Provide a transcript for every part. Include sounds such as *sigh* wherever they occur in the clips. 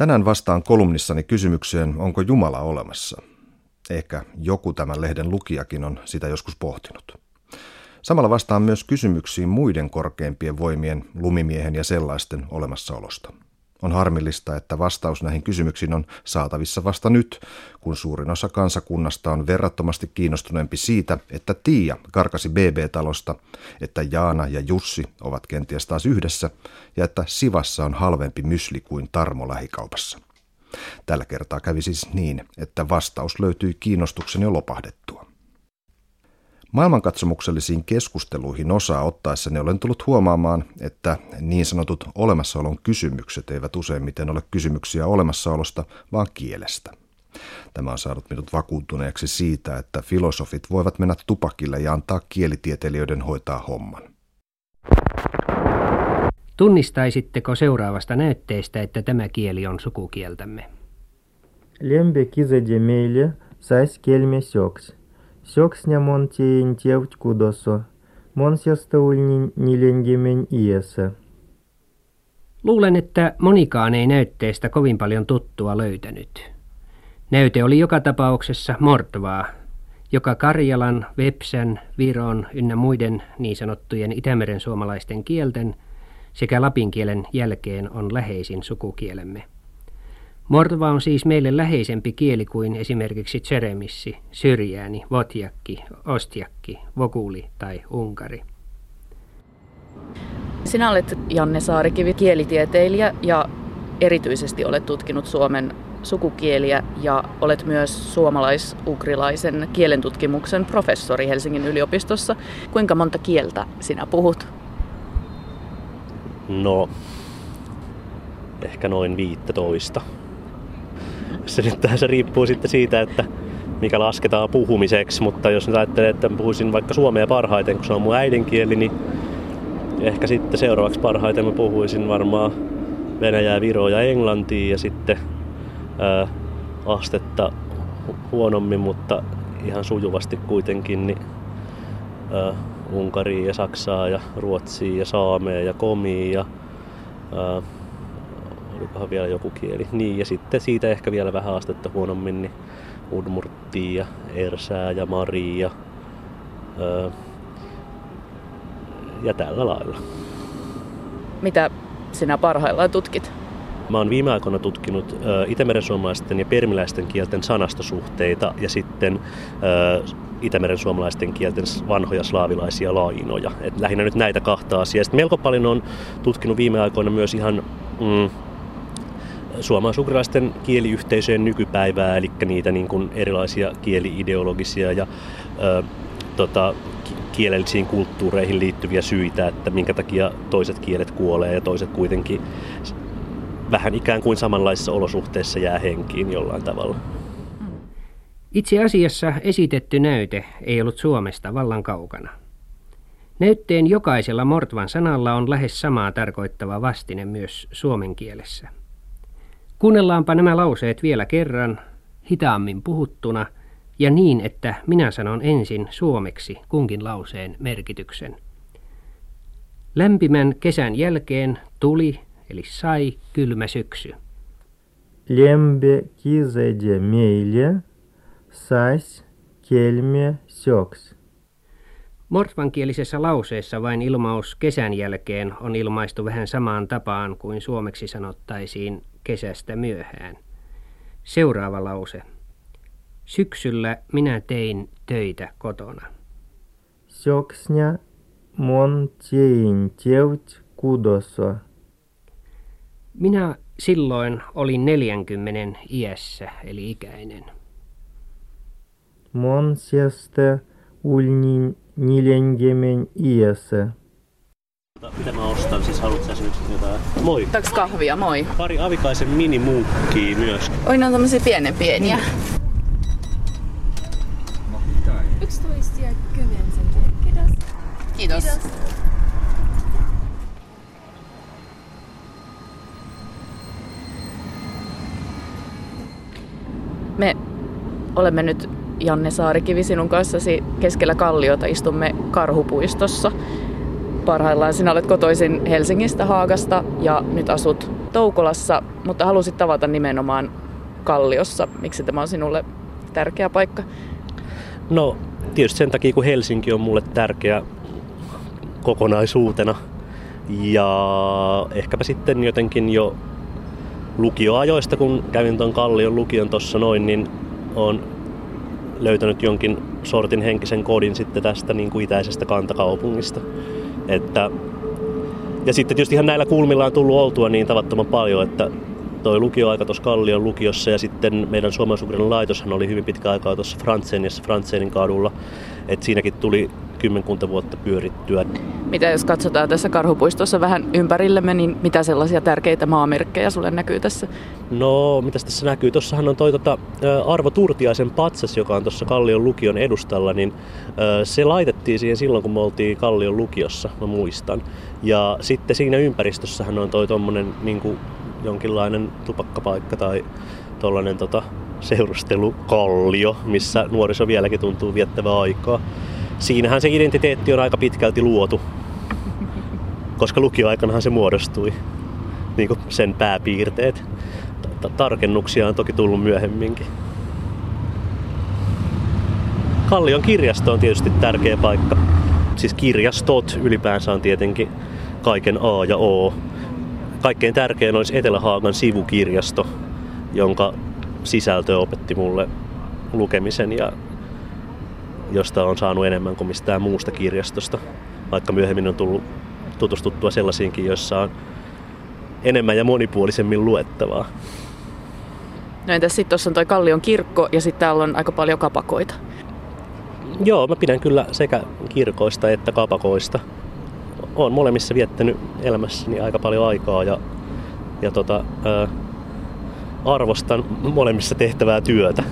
Tänään vastaan kolumnissani kysymykseen, onko Jumala olemassa. Ehkä joku tämän lehden lukijakin on sitä joskus pohtinut. Samalla vastaan myös kysymyksiin muiden korkeimpien voimien, lumimiehen ja sellaisten olemassaolosta. On harmillista, että vastaus näihin kysymyksiin on saatavissa vasta nyt, kun suurin osa kansakunnasta on verrattomasti kiinnostuneempi siitä, että Tiia karkasi BB-talosta, että Jaana ja Jussi ovat kenties taas yhdessä ja että Sivassa on halvempi mysli kuin Tarmo lähikaupassa. Tällä kertaa kävi siis niin, että vastaus löytyi kiinnostuksen jo lopahdettua. Maailmankatsomuksellisiin keskusteluihin osaa ottaessani olen tullut huomaamaan, että niin sanotut olemassaolon kysymykset eivät useimmiten ole kysymyksiä olemassaolosta, vaan kielestä. Tämä on saanut minut vakuuttuneeksi siitä, että filosofit voivat mennä tupakille ja antaa kielitieteilijöiden hoitaa homman. Tunnistaisitteko seuraavasta näytteestä, että tämä kieli on sukukieltämme? Lembe kizede meille sais kelme sjoks. Sjoksня mon tiin tievt kudoso. Mon ulnin nilengemen iässä. Luulen, että monikaan ei näytteestä kovin paljon tuttua löytänyt. Näyte oli joka tapauksessa mortvaa, joka Karjalan, Vepsän, Viron ynnä muiden niin sanottujen Itämeren suomalaisten kielten sekä lapinkielen jälkeen on läheisin sukukielemme. Mortva on siis meille läheisempi kieli kuin esimerkiksi tseremissi, syrjääni, votjakki, ostjakki, vokuli tai unkari. Sinä olet Janne Saarikivi kielitieteilijä ja erityisesti olet tutkinut Suomen sukukieliä ja olet myös suomalais-ugrilaisen kielentutkimuksen professori Helsingin yliopistossa. Kuinka monta kieltä sinä puhut? No, ehkä noin 15 se nyt se riippuu sitten siitä, että mikä lasketaan puhumiseksi, mutta jos nyt ajattelee, että puhuisin vaikka suomea parhaiten, kun se on mun äidinkieli, niin ehkä sitten seuraavaksi parhaiten mä puhuisin varmaan Venäjää, Viroa ja Englantia ja sitten ää, astetta huonommin, mutta ihan sujuvasti kuitenkin, niin ää, Unkaria ja Saksaa ja Ruotsia ja Saamea ja Komia ja ää, olikohan vielä joku kieli. Niin, ja sitten siitä ehkä vielä vähän astetta huonommin, niin Udmurttia ja Ersää ja Maria. Öö, ja tällä lailla. Mitä sinä parhaillaan tutkit? Mä oon viime aikoina tutkinut ö, Itämeren suomalaisten ja permiläisten kielten sanastosuhteita ja sitten ö, Itämeren suomalaisten kielten vanhoja slaavilaisia lainoja. Et lähinnä nyt näitä kahta asiaa. Sitten melko paljon on tutkinut viime aikoina myös ihan mm, suomalaisukrilaisten kieliyhteisöjen nykypäivää, eli niitä niin kuin erilaisia kieliideologisia ja ö, tota, kielellisiin kulttuureihin liittyviä syitä, että minkä takia toiset kielet kuolee ja toiset kuitenkin vähän ikään kuin samanlaisissa olosuhteissa jää henkiin jollain tavalla. Itse asiassa esitetty näyte ei ollut Suomesta vallan kaukana. Näytteen jokaisella mortvan sanalla on lähes samaa tarkoittava vastine myös suomen kielessä. Kuunnellaanpa nämä lauseet vielä kerran, hitaammin puhuttuna, ja niin, että minä sanon ensin suomeksi kunkin lauseen merkityksen. Lämpimän kesän jälkeen tuli, eli sai, kylmä syksy. Lembe kizede meille, sais, kelme, sjoks. Mortvankielisessä lauseessa vain ilmaus kesän jälkeen on ilmaistu vähän samaan tapaan kuin suomeksi sanottaisiin kesästä myöhään. Seuraava lause. Syksyllä minä tein töitä kotona. Sjoksня mon tein teut kudossa. Minä silloin olin 40 iässä, eli ikäinen. Mon sieste ulnin nilengemen iässä. Mitä mä ostan? Siis haluat sä nyt jotain? Moi. Taks kahvia, moi. Pari avikaisen minimuukkiä myös. Oi, ne on tämmöisiä pienen pieniä. 11 ja 10 senttiä. Kiitos. Kiitos. Kiitos. Me olemme nyt Janne Saarikivi sinun kanssasi keskellä kalliota istumme karhupuistossa. Parhaillaan. Sinä olet kotoisin Helsingistä, Haagasta ja nyt asut Toukolassa, mutta halusit tavata nimenomaan Kalliossa. Miksi tämä on sinulle tärkeä paikka? No tietysti sen takia, kun Helsinki on mulle tärkeä kokonaisuutena. Ja ehkäpä sitten jotenkin jo lukioajoista, kun kävin tuon Kallion lukion tuossa noin, niin on löytänyt jonkin sortin henkisen kodin sitten tästä niin kuin itäisestä kantakaupungista. Että, ja sitten tietysti ihan näillä kulmilla on tullut oltua niin tavattoman paljon, että toi lukioaika tuossa Kallion lukiossa ja sitten meidän suomalaisuuden laitoshan oli hyvin pitkä aikaa tuossa Frantseniassa Frantsenin kadulla. Että siinäkin tuli kymmenkunta vuotta pyörittyä. Mitä jos katsotaan tässä karhupuistossa vähän ympärillemme, niin mitä sellaisia tärkeitä maamerkkejä sulle näkyy tässä? No, mitä tässä näkyy? Tuossahan on toi tota, Arvo Turtiaisen patsas, joka on tuossa Kallion lukion edustalla, niin se laitettiin siihen silloin, kun me oltiin Kallion lukiossa, mä muistan. Ja sitten siinä ympäristössähän on toi tommonen niin jonkinlainen tupakkapaikka tai tollanen tota, seurustelukallio, missä nuoriso vieläkin tuntuu viettävää aikaa siinähän se identiteetti on aika pitkälti luotu, koska lukioaikanahan se muodostui, niin kuin sen pääpiirteet. Tarkennuksia on toki tullut myöhemminkin. Kallion kirjasto on tietysti tärkeä paikka. Siis kirjastot ylipäänsä on tietenkin kaiken A ja O. Kaikkein tärkein olisi Etelä-Haagan sivukirjasto, jonka sisältö opetti mulle lukemisen ja josta on saanut enemmän kuin mistään muusta kirjastosta. Vaikka myöhemmin on tullut tutustuttua sellaisiinkin, joissa on enemmän ja monipuolisemmin luettavaa. No entäs sitten tuossa on toi Kallion kirkko ja sitten täällä on aika paljon kapakoita. Joo, mä pidän kyllä sekä kirkoista että kapakoista. Olen molemmissa viettänyt elämässäni aika paljon aikaa ja, ja tota, ää, arvostan molemmissa tehtävää työtä.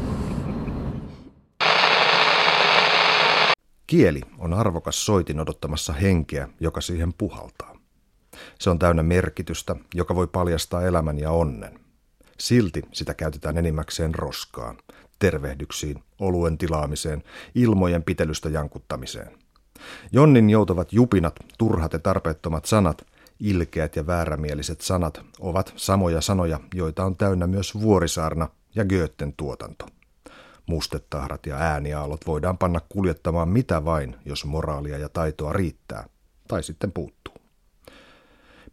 Kieli on arvokas soitin odottamassa henkeä, joka siihen puhaltaa. Se on täynnä merkitystä, joka voi paljastaa elämän ja onnen. Silti sitä käytetään enimmäkseen roskaan, tervehdyksiin, oluen tilaamiseen, ilmojen pitelystä jankuttamiseen. Jonnin joutavat jupinat, turhat ja tarpeettomat sanat, ilkeät ja väärämieliset sanat ovat samoja sanoja, joita on täynnä myös Vuorisaarna ja Goethen tuotanto. Mustetahrat ja ääniaallot voidaan panna kuljettamaan mitä vain, jos moraalia ja taitoa riittää, tai sitten puuttuu.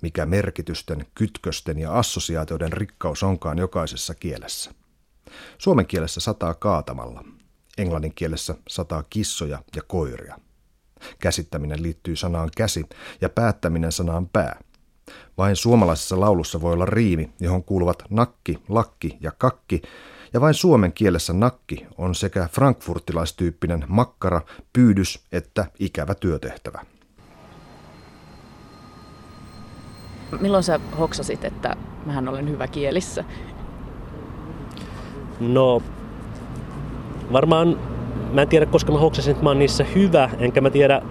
Mikä merkitysten, kytkösten ja assosiaatioiden rikkaus onkaan jokaisessa kielessä. Suomen kielessä sataa kaatamalla, englannin kielessä sataa kissoja ja koiria. Käsittäminen liittyy sanaan käsi ja päättäminen sanaan pää. Vain suomalaisessa laulussa voi olla riimi, johon kuuluvat nakki, lakki ja kakki, ja vain suomen kielessä nakki on sekä frankfurtilaistyyppinen makkara, pyydys että ikävä työtehtävä. Milloin sä hoksasit, että mähän olen hyvä kielissä? No, varmaan, mä en tiedä koska mä hoksasin, että mä oon niissä hyvä, enkä mä tiedä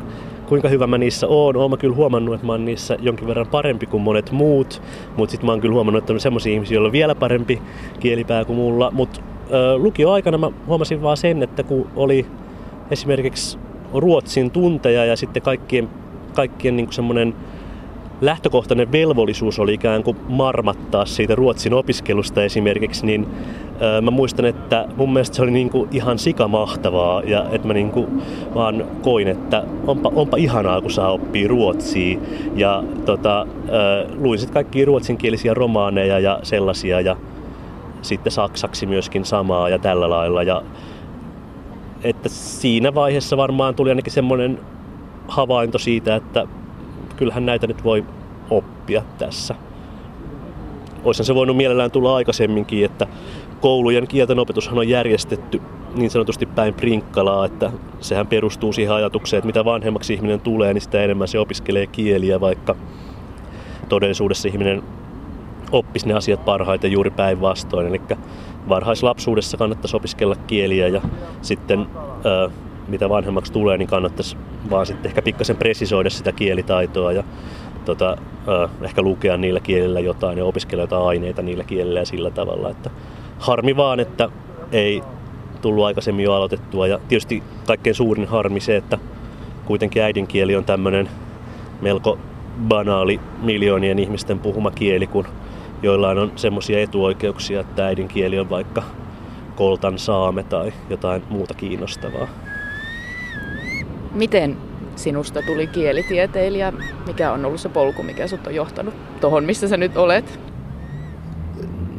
kuinka hyvä mä niissä oon. Oon mä kyllä huomannut, että mä oon niissä jonkin verran parempi kuin monet muut, mutta sitten mä oon kyllä huomannut, että on semmoisia ihmisiä, joilla on vielä parempi kielipää kuin mulla. Mutta lukioaikana mä huomasin vaan sen, että kun oli esimerkiksi ruotsin tunteja ja sitten kaikkien, kaikkien niin semmoinen lähtökohtainen velvollisuus oli ikään kuin marmattaa siitä ruotsin opiskelusta esimerkiksi, niin mä muistan, että mun mielestä se oli niin kuin ihan sikamahtavaa ja että mä niin kuin vaan koin, että onpa, onpa ihanaa, kun saa oppii ruotsia. Ja tota, luin sitten kaikkia ruotsinkielisiä romaaneja ja sellaisia ja sitten saksaksi myöskin samaa ja tällä lailla. Ja, että siinä vaiheessa varmaan tuli ainakin semmoinen havainto siitä, että kyllähän näitä nyt voi oppia tässä. Olisihan se voinut mielellään tulla aikaisemminkin, että koulujen kielten opetushan on järjestetty niin sanotusti päin prinkkalaa, että sehän perustuu siihen ajatukseen, että mitä vanhemmaksi ihminen tulee, niin sitä enemmän se opiskelee kieliä, vaikka todellisuudessa ihminen oppisi ne asiat parhaiten juuri päinvastoin. Eli varhaislapsuudessa kannattaisi opiskella kieliä ja sitten mitä vanhemmaksi tulee, niin kannattaisi vaan sitten ehkä pikkasen presisoida sitä kielitaitoa ja tota, ehkä lukea niillä kielillä jotain ja opiskella jotain aineita niillä kielillä ja sillä tavalla. Että harmi vaan, että ei tullut aikaisemmin jo aloitettua. Ja tietysti kaikkein suurin harmi se, että kuitenkin äidinkieli on tämmöinen melko banaali miljoonien ihmisten puhuma kieli, kun joillain on semmoisia etuoikeuksia, että äidinkieli on vaikka koltan saame tai jotain muuta kiinnostavaa. Miten sinusta tuli kielitieteilijä? Mikä on ollut se polku, mikä sut on johtanut tuohon, missä sä nyt olet?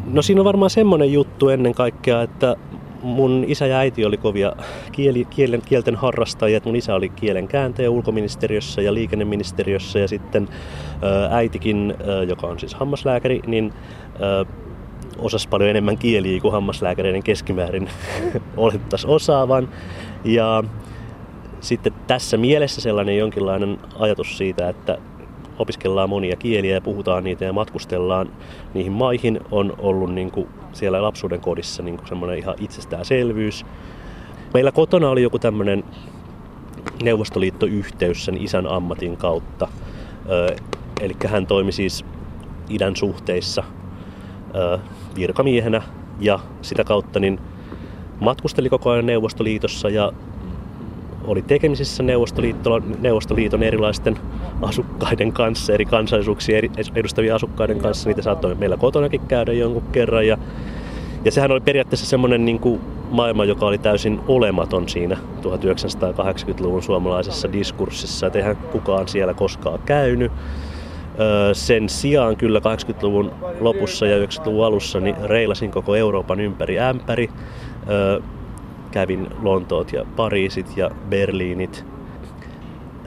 No siinä on varmaan semmoinen juttu ennen kaikkea, että mun isä ja äiti oli kovia kieli, kielen, kielten harrastajia. Mun isä oli kielen kääntäjä ulkoministeriössä ja liikenneministeriössä ja sitten äitikin, joka on siis hammaslääkäri, niin osasi paljon enemmän kieliä kuin hammaslääkäreiden keskimäärin *laughs* olettaisiin osaavan. Ja sitten tässä mielessä sellainen jonkinlainen ajatus siitä, että opiskellaan monia kieliä ja puhutaan niitä ja matkustellaan niihin maihin, on ollut niin kuin siellä lapsuuden kodissa niin kuin semmoinen ihan itsestäänselvyys. Meillä kotona oli joku tämmöinen Neuvostoliittoyhteys sen isän ammatin kautta. Eli hän toimi siis idän suhteissa virkamiehenä ja sitä kautta niin matkusteli koko ajan Neuvostoliitossa ja oli tekemisissä Neuvostoliiton, Neuvostoliiton erilaisten asukkaiden kanssa, eri kansallisuuksia edustavia asukkaiden kanssa. Niitä saattoi meillä kotonakin käydä jonkun kerran. Ja, ja sehän oli periaatteessa semmoinen niin maailma, joka oli täysin olematon siinä 1980-luvun suomalaisessa diskurssissa. Et eihän kukaan siellä koskaan käynyt. Sen sijaan kyllä 80-luvun lopussa ja 90-luvun alussa niin reilasin koko Euroopan ympäri ämpäri kävin Lontoot ja Pariisit ja Berliinit.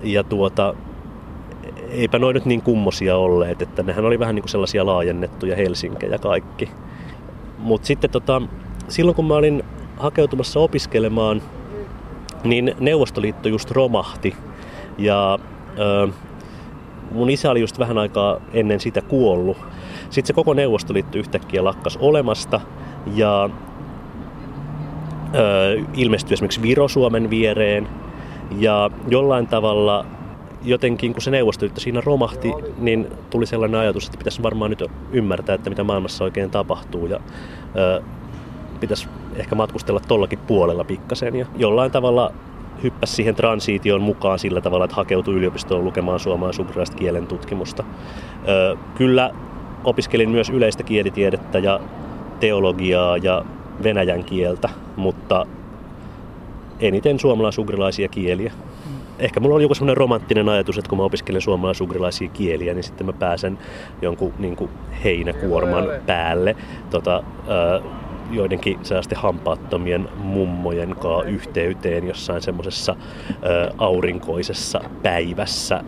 Ja tuota, eipä noin nyt niin kummosia olleet, että nehän oli vähän niin kuin sellaisia laajennettuja Helsinkejä kaikki. Mutta sitten tota, silloin kun mä olin hakeutumassa opiskelemaan, niin Neuvostoliitto just romahti. Ja ö, mun isä oli just vähän aikaa ennen sitä kuollut. Sitten se koko Neuvostoliitto yhtäkkiä lakkas olemasta ja ilmestyi esimerkiksi Viro Suomen viereen. Ja jollain tavalla jotenkin, kun se neuvostoliitto siinä romahti, niin tuli sellainen ajatus, että pitäisi varmaan nyt ymmärtää, että mitä maailmassa oikein tapahtuu. Ja ö, pitäisi ehkä matkustella tollakin puolella pikkasen. Ja jollain tavalla hyppäsi siihen transiitioon mukaan sillä tavalla, että hakeutui yliopistoon lukemaan suomalaisukraista kielen tutkimusta. Ö, kyllä opiskelin myös yleistä kielitiedettä ja teologiaa ja venäjän kieltä, mutta eniten suomalaisugrilaisia kieliä. Ehkä mulla oli joku semmoinen romanttinen ajatus, että kun mä opiskelen suomalaisugrilaisia kieliä, niin sitten mä pääsen jonkun niin kuin heinäkuorman päälle tota, joidenkin sellaisten hampaattomien mummojen kaa yhteyteen jossain semmoisessa aurinkoisessa päivässä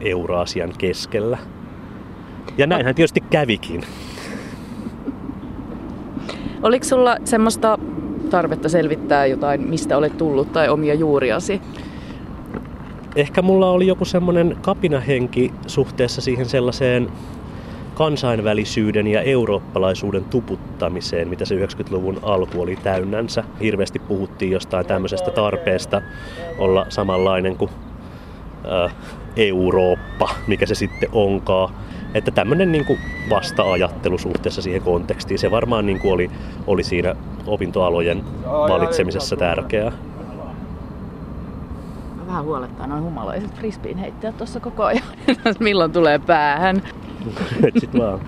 Euraasian keskellä. Ja näinhän tietysti kävikin. Oliko sulla semmoista tarvetta selvittää jotain, mistä olet tullut tai omia juuriasi? Ehkä mulla oli joku semmoinen kapinahenki suhteessa siihen sellaiseen kansainvälisyyden ja eurooppalaisuuden tuputtamiseen, mitä se 90-luvun alku oli täynnänsä. Hirveästi puhuttiin jostain tämmöisestä tarpeesta olla samanlainen kuin äh, Eurooppa, mikä se sitten onkaan. Että tämmöinen niin kuin vasta-ajattelu suhteessa siihen kontekstiin, se varmaan niin kuin oli, oli siinä opintoalojen valitsemisessa tärkeää. Vähän huolettaa noin humalaiset frisbeen heittäjät tuossa koko ajan. Milloin tulee päähän? *laughs* Et sit vaan.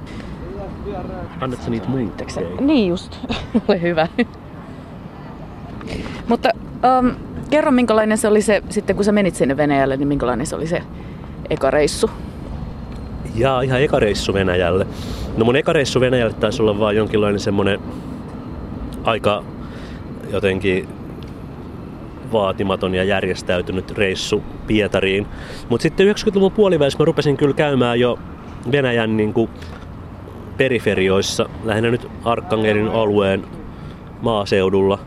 Annat sä niitä muille? Niin just. *laughs* Ole hyvä. Mutta um, kerro minkälainen se oli se, sitten kun sä menit sinne Venäjälle, niin minkälainen se oli se eka reissu? Ja ihan eka reissu Venäjälle. No mun eka reissu Venäjälle taisi olla vaan jonkinlainen semmonen aika jotenkin vaatimaton ja järjestäytynyt reissu Pietariin. Mutta sitten 90-luvun puolivälissä mä rupesin kyllä käymään jo Venäjän niin kuin periferioissa, lähinnä nyt Arkkangelin alueen maaseudulla.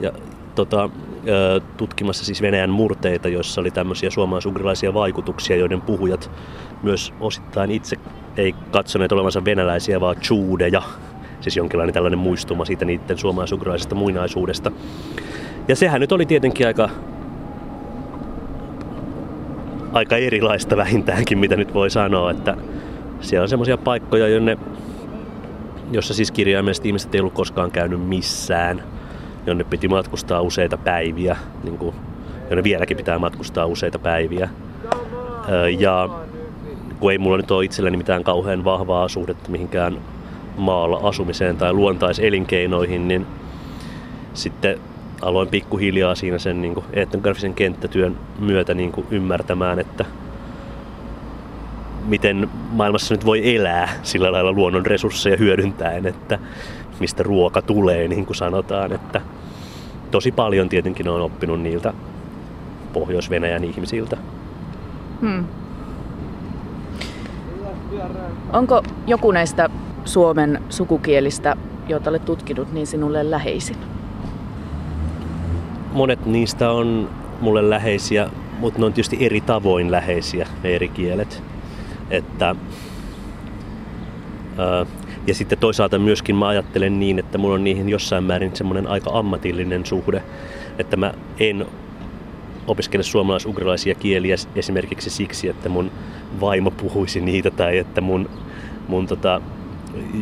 Ja tota, tutkimassa siis Venäjän murteita, joissa oli tämmöisiä suomalaisugrilaisia vaikutuksia, joiden puhujat myös osittain itse ei katsoneet olevansa venäläisiä, vaan chuudeja, siis jonkinlainen tällainen muistuma siitä niiden suomalaisugrilaisesta muinaisuudesta. Ja sehän nyt oli tietenkin aika, aika erilaista vähintäänkin, mitä nyt voi sanoa, että siellä on semmoisia paikkoja, jonne, jossa siis kirjaimellisesti ihmiset ei ollut koskaan käynyt missään – jonne piti matkustaa useita päiviä, niin kuin, jonne vieläkin pitää matkustaa useita päiviä. Ja kun ei mulla nyt ole itselleni mitään kauhean vahvaa suhdetta mihinkään maalla asumiseen tai luontaiselinkeinoihin, niin sitten aloin pikkuhiljaa siinä sen niin etnografisen kenttätyön myötä niin kuin ymmärtämään, että miten maailmassa nyt voi elää sillä lailla luonnon resursseja hyödyntäen, että mistä ruoka tulee, niin kuin sanotaan. Että tosi paljon tietenkin on oppinut niiltä Pohjois-Venäjän ihmisiltä. Hmm. Onko joku näistä suomen sukukielistä, joita olet tutkinut, niin sinulle läheisin? Monet niistä on mulle läheisiä, mutta ne on tietysti eri tavoin läheisiä, ne eri kielet. Että, ää, ja sitten toisaalta myöskin mä ajattelen niin, että mulla on niihin jossain määrin semmoinen aika ammatillinen suhde, että mä en opiskele suomalais-ugrilaisia kieliä esimerkiksi siksi, että mun vaimo puhuisi niitä tai että mun, mun tota,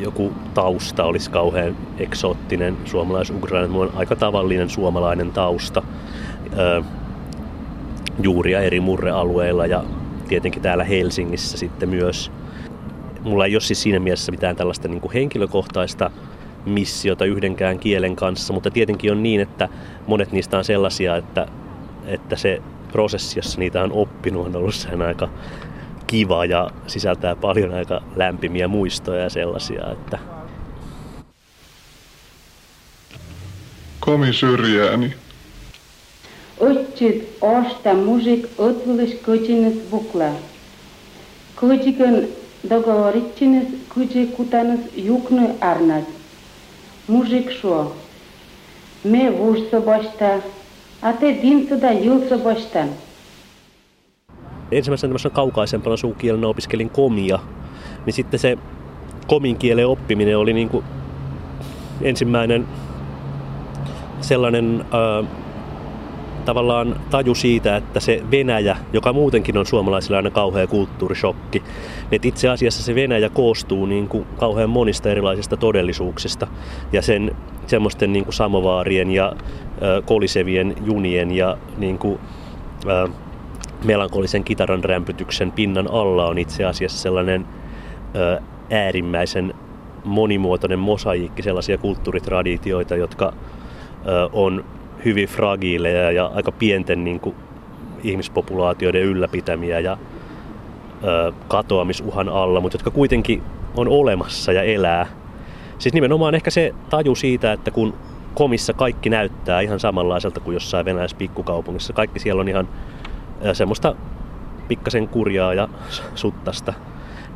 joku tausta olisi kauhean eksoottinen suomalais-ugrilainen. Mulla on aika tavallinen suomalainen tausta öö, juuria eri murrealueilla ja tietenkin täällä Helsingissä sitten myös. Mulla ei ole siis siinä mielessä mitään tällaista niin kuin henkilökohtaista missiota yhdenkään kielen kanssa, mutta tietenkin on niin, että monet niistä on sellaisia, että, että se prosessi, jossa niitä on oppinut, on ollut sen aika kiva ja sisältää paljon aika lämpimiä muistoja ja sellaisia, että Komi syrjääni. Otsit osta musiik otvulis kutsinis bukla. Kutsikin dogovoritsinis kutsi jukny arnas. Muzik šo. Me vušsobasta bosta, a te dintu da julsa bostan. ensimmäisenä tämmöisenä kaukaisempana suukielenä opiskelin komia, niin sitten se komin kielen oppiminen oli niin kuin ensimmäinen sellainen äh, tavallaan taju siitä, että se Venäjä, joka muutenkin on suomalaisilla aina kauhea kulttuurishokki, että itse asiassa se Venäjä koostuu niin kuin kauhean monista erilaisista todellisuuksista ja sen semmoisten niin kuin samovaarien ja kolisevien junien ja niin kuin, äh, melankolisen kitaran rämpytyksen pinnan alla on itse asiassa sellainen ö, äärimmäisen monimuotoinen mosaikki, sellaisia kulttuuritraditioita, jotka ö, on hyvin fragiileja ja aika pienten niin kuin, ihmispopulaatioiden ylläpitämiä ja ö, katoamisuhan alla, mutta jotka kuitenkin on olemassa ja elää. Siis nimenomaan ehkä se taju siitä, että kun komissa kaikki näyttää ihan samanlaiselta kuin jossain venäläisessä pikkukaupungissa, kaikki siellä on ihan semmoista pikkasen kurjaa ja *laughs* suttasta.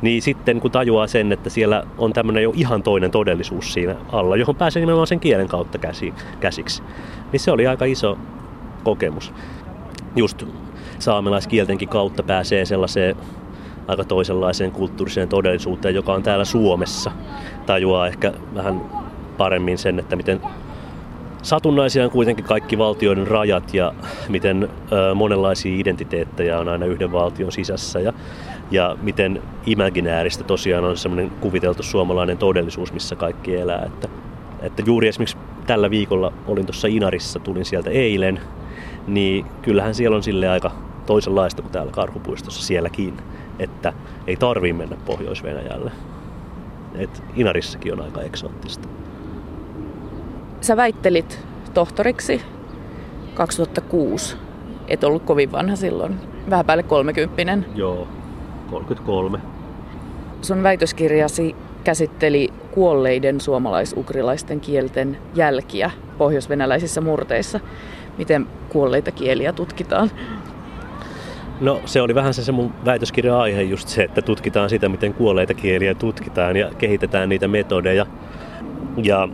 Niin sitten kun tajuaa sen, että siellä on tämmöinen jo ihan toinen todellisuus siinä alla, johon pääsee nimenomaan sen kielen kautta käsi, käsiksi, niin se oli aika iso kokemus. Just saamelaiskieltenkin kautta pääsee sellaiseen aika toisenlaiseen kulttuuriseen todellisuuteen, joka on täällä Suomessa. Tajuaa ehkä vähän paremmin sen, että miten Satunnaisia on kuitenkin kaikki valtioiden rajat ja miten monenlaisia identiteettejä on aina yhden valtion sisässä ja, ja miten imaginääristä tosiaan on semmoinen kuviteltu suomalainen todellisuus, missä kaikki elää. Että, että juuri esimerkiksi tällä viikolla olin tuossa Inarissa, tulin sieltä eilen, niin kyllähän siellä on sille aika toisenlaista kuin täällä Karhupuistossa sielläkin, että ei tarvii mennä Pohjois-Venäjälle. Et Inarissakin on aika eksoottista. Sä väittelit tohtoriksi 2006. Et ollut kovin vanha silloin. Vähän päälle 30. Joo, 33. Sun väitöskirjasi käsitteli kuolleiden suomalaisukrilaisten kielten jälkiä pohjoisvenäläisissä murteissa. Miten kuolleita kieliä tutkitaan? No se oli vähän se, se mun väitöskirjan aihe just se, että tutkitaan sitä, miten kuolleita kieliä tutkitaan ja kehitetään niitä metodeja. Ja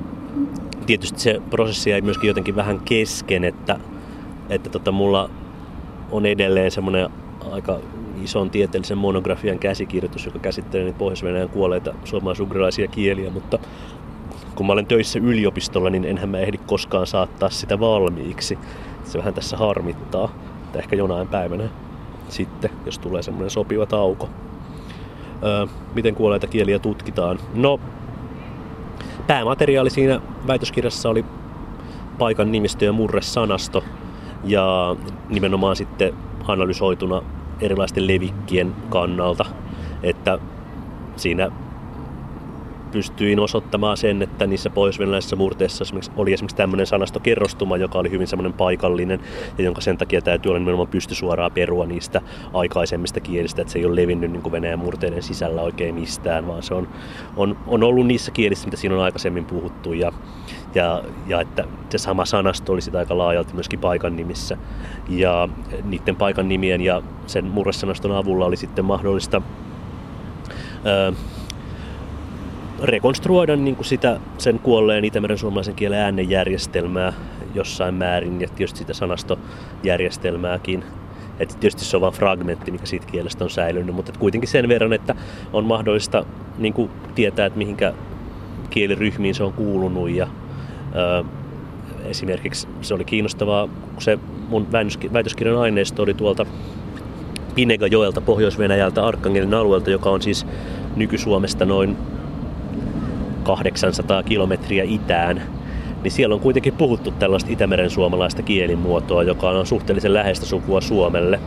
tietysti se prosessi jäi myöskin jotenkin vähän kesken, että, että tota, mulla on edelleen semmoinen aika ison tieteellisen monografian käsikirjoitus, joka käsittelee niitä pohjois kuolleita suomalaisugrilaisia kieliä, mutta kun mä olen töissä yliopistolla, niin enhän mä ehdi koskaan saattaa sitä valmiiksi. Se vähän tässä harmittaa, että ehkä jonain päivänä sitten, jos tulee semmoinen sopiva tauko. Öö, miten kuolleita kieliä tutkitaan? No, päämateriaali siinä väitöskirjassa oli paikan nimistö ja murresanasto ja nimenomaan sitten analysoituna erilaisten levikkien kannalta. että siinä pystyin osoittamaan sen, että niissä pohjoisvenäläisissä murteissa oli esimerkiksi tämmöinen sanastokerrostuma, joka oli hyvin semmoinen paikallinen ja jonka sen takia täytyy olla nimenomaan pystysuoraa perua niistä aikaisemmista kielistä, että se ei ole levinnyt niin kuin Venäjän murteiden sisällä oikein mistään, vaan se on, on, on ollut niissä kielissä, mitä siinä on aikaisemmin puhuttu ja, ja, ja että se sama sanasto oli sitä aika laajalti myöskin paikan nimissä. Ja niiden paikan nimien ja sen murresanaston avulla oli sitten mahdollista öö, rekonstruoida niin kuin sitä sen kuolleen Itämeren suomalaisen kielen äänenjärjestelmää jossain määrin ja tietysti sitä sanastojärjestelmääkin. että tietysti se on vain fragmentti, mikä siitä kielestä on säilynyt, mutta kuitenkin sen verran, että on mahdollista niin kuin tietää, että mihinkä kieliryhmiin se on kuulunut ja ö, esimerkiksi se oli kiinnostavaa, kun se mun väitöskirjan aineisto oli tuolta Pinegajoelta, Pohjois-Venäjältä, Arkkangelin alueelta, joka on siis nyky-Suomesta noin 800 kilometriä itään, niin siellä on kuitenkin puhuttu tällaista Itämeren suomalaista kielimuotoa, joka on suhteellisen läheistä sukua Suomelle.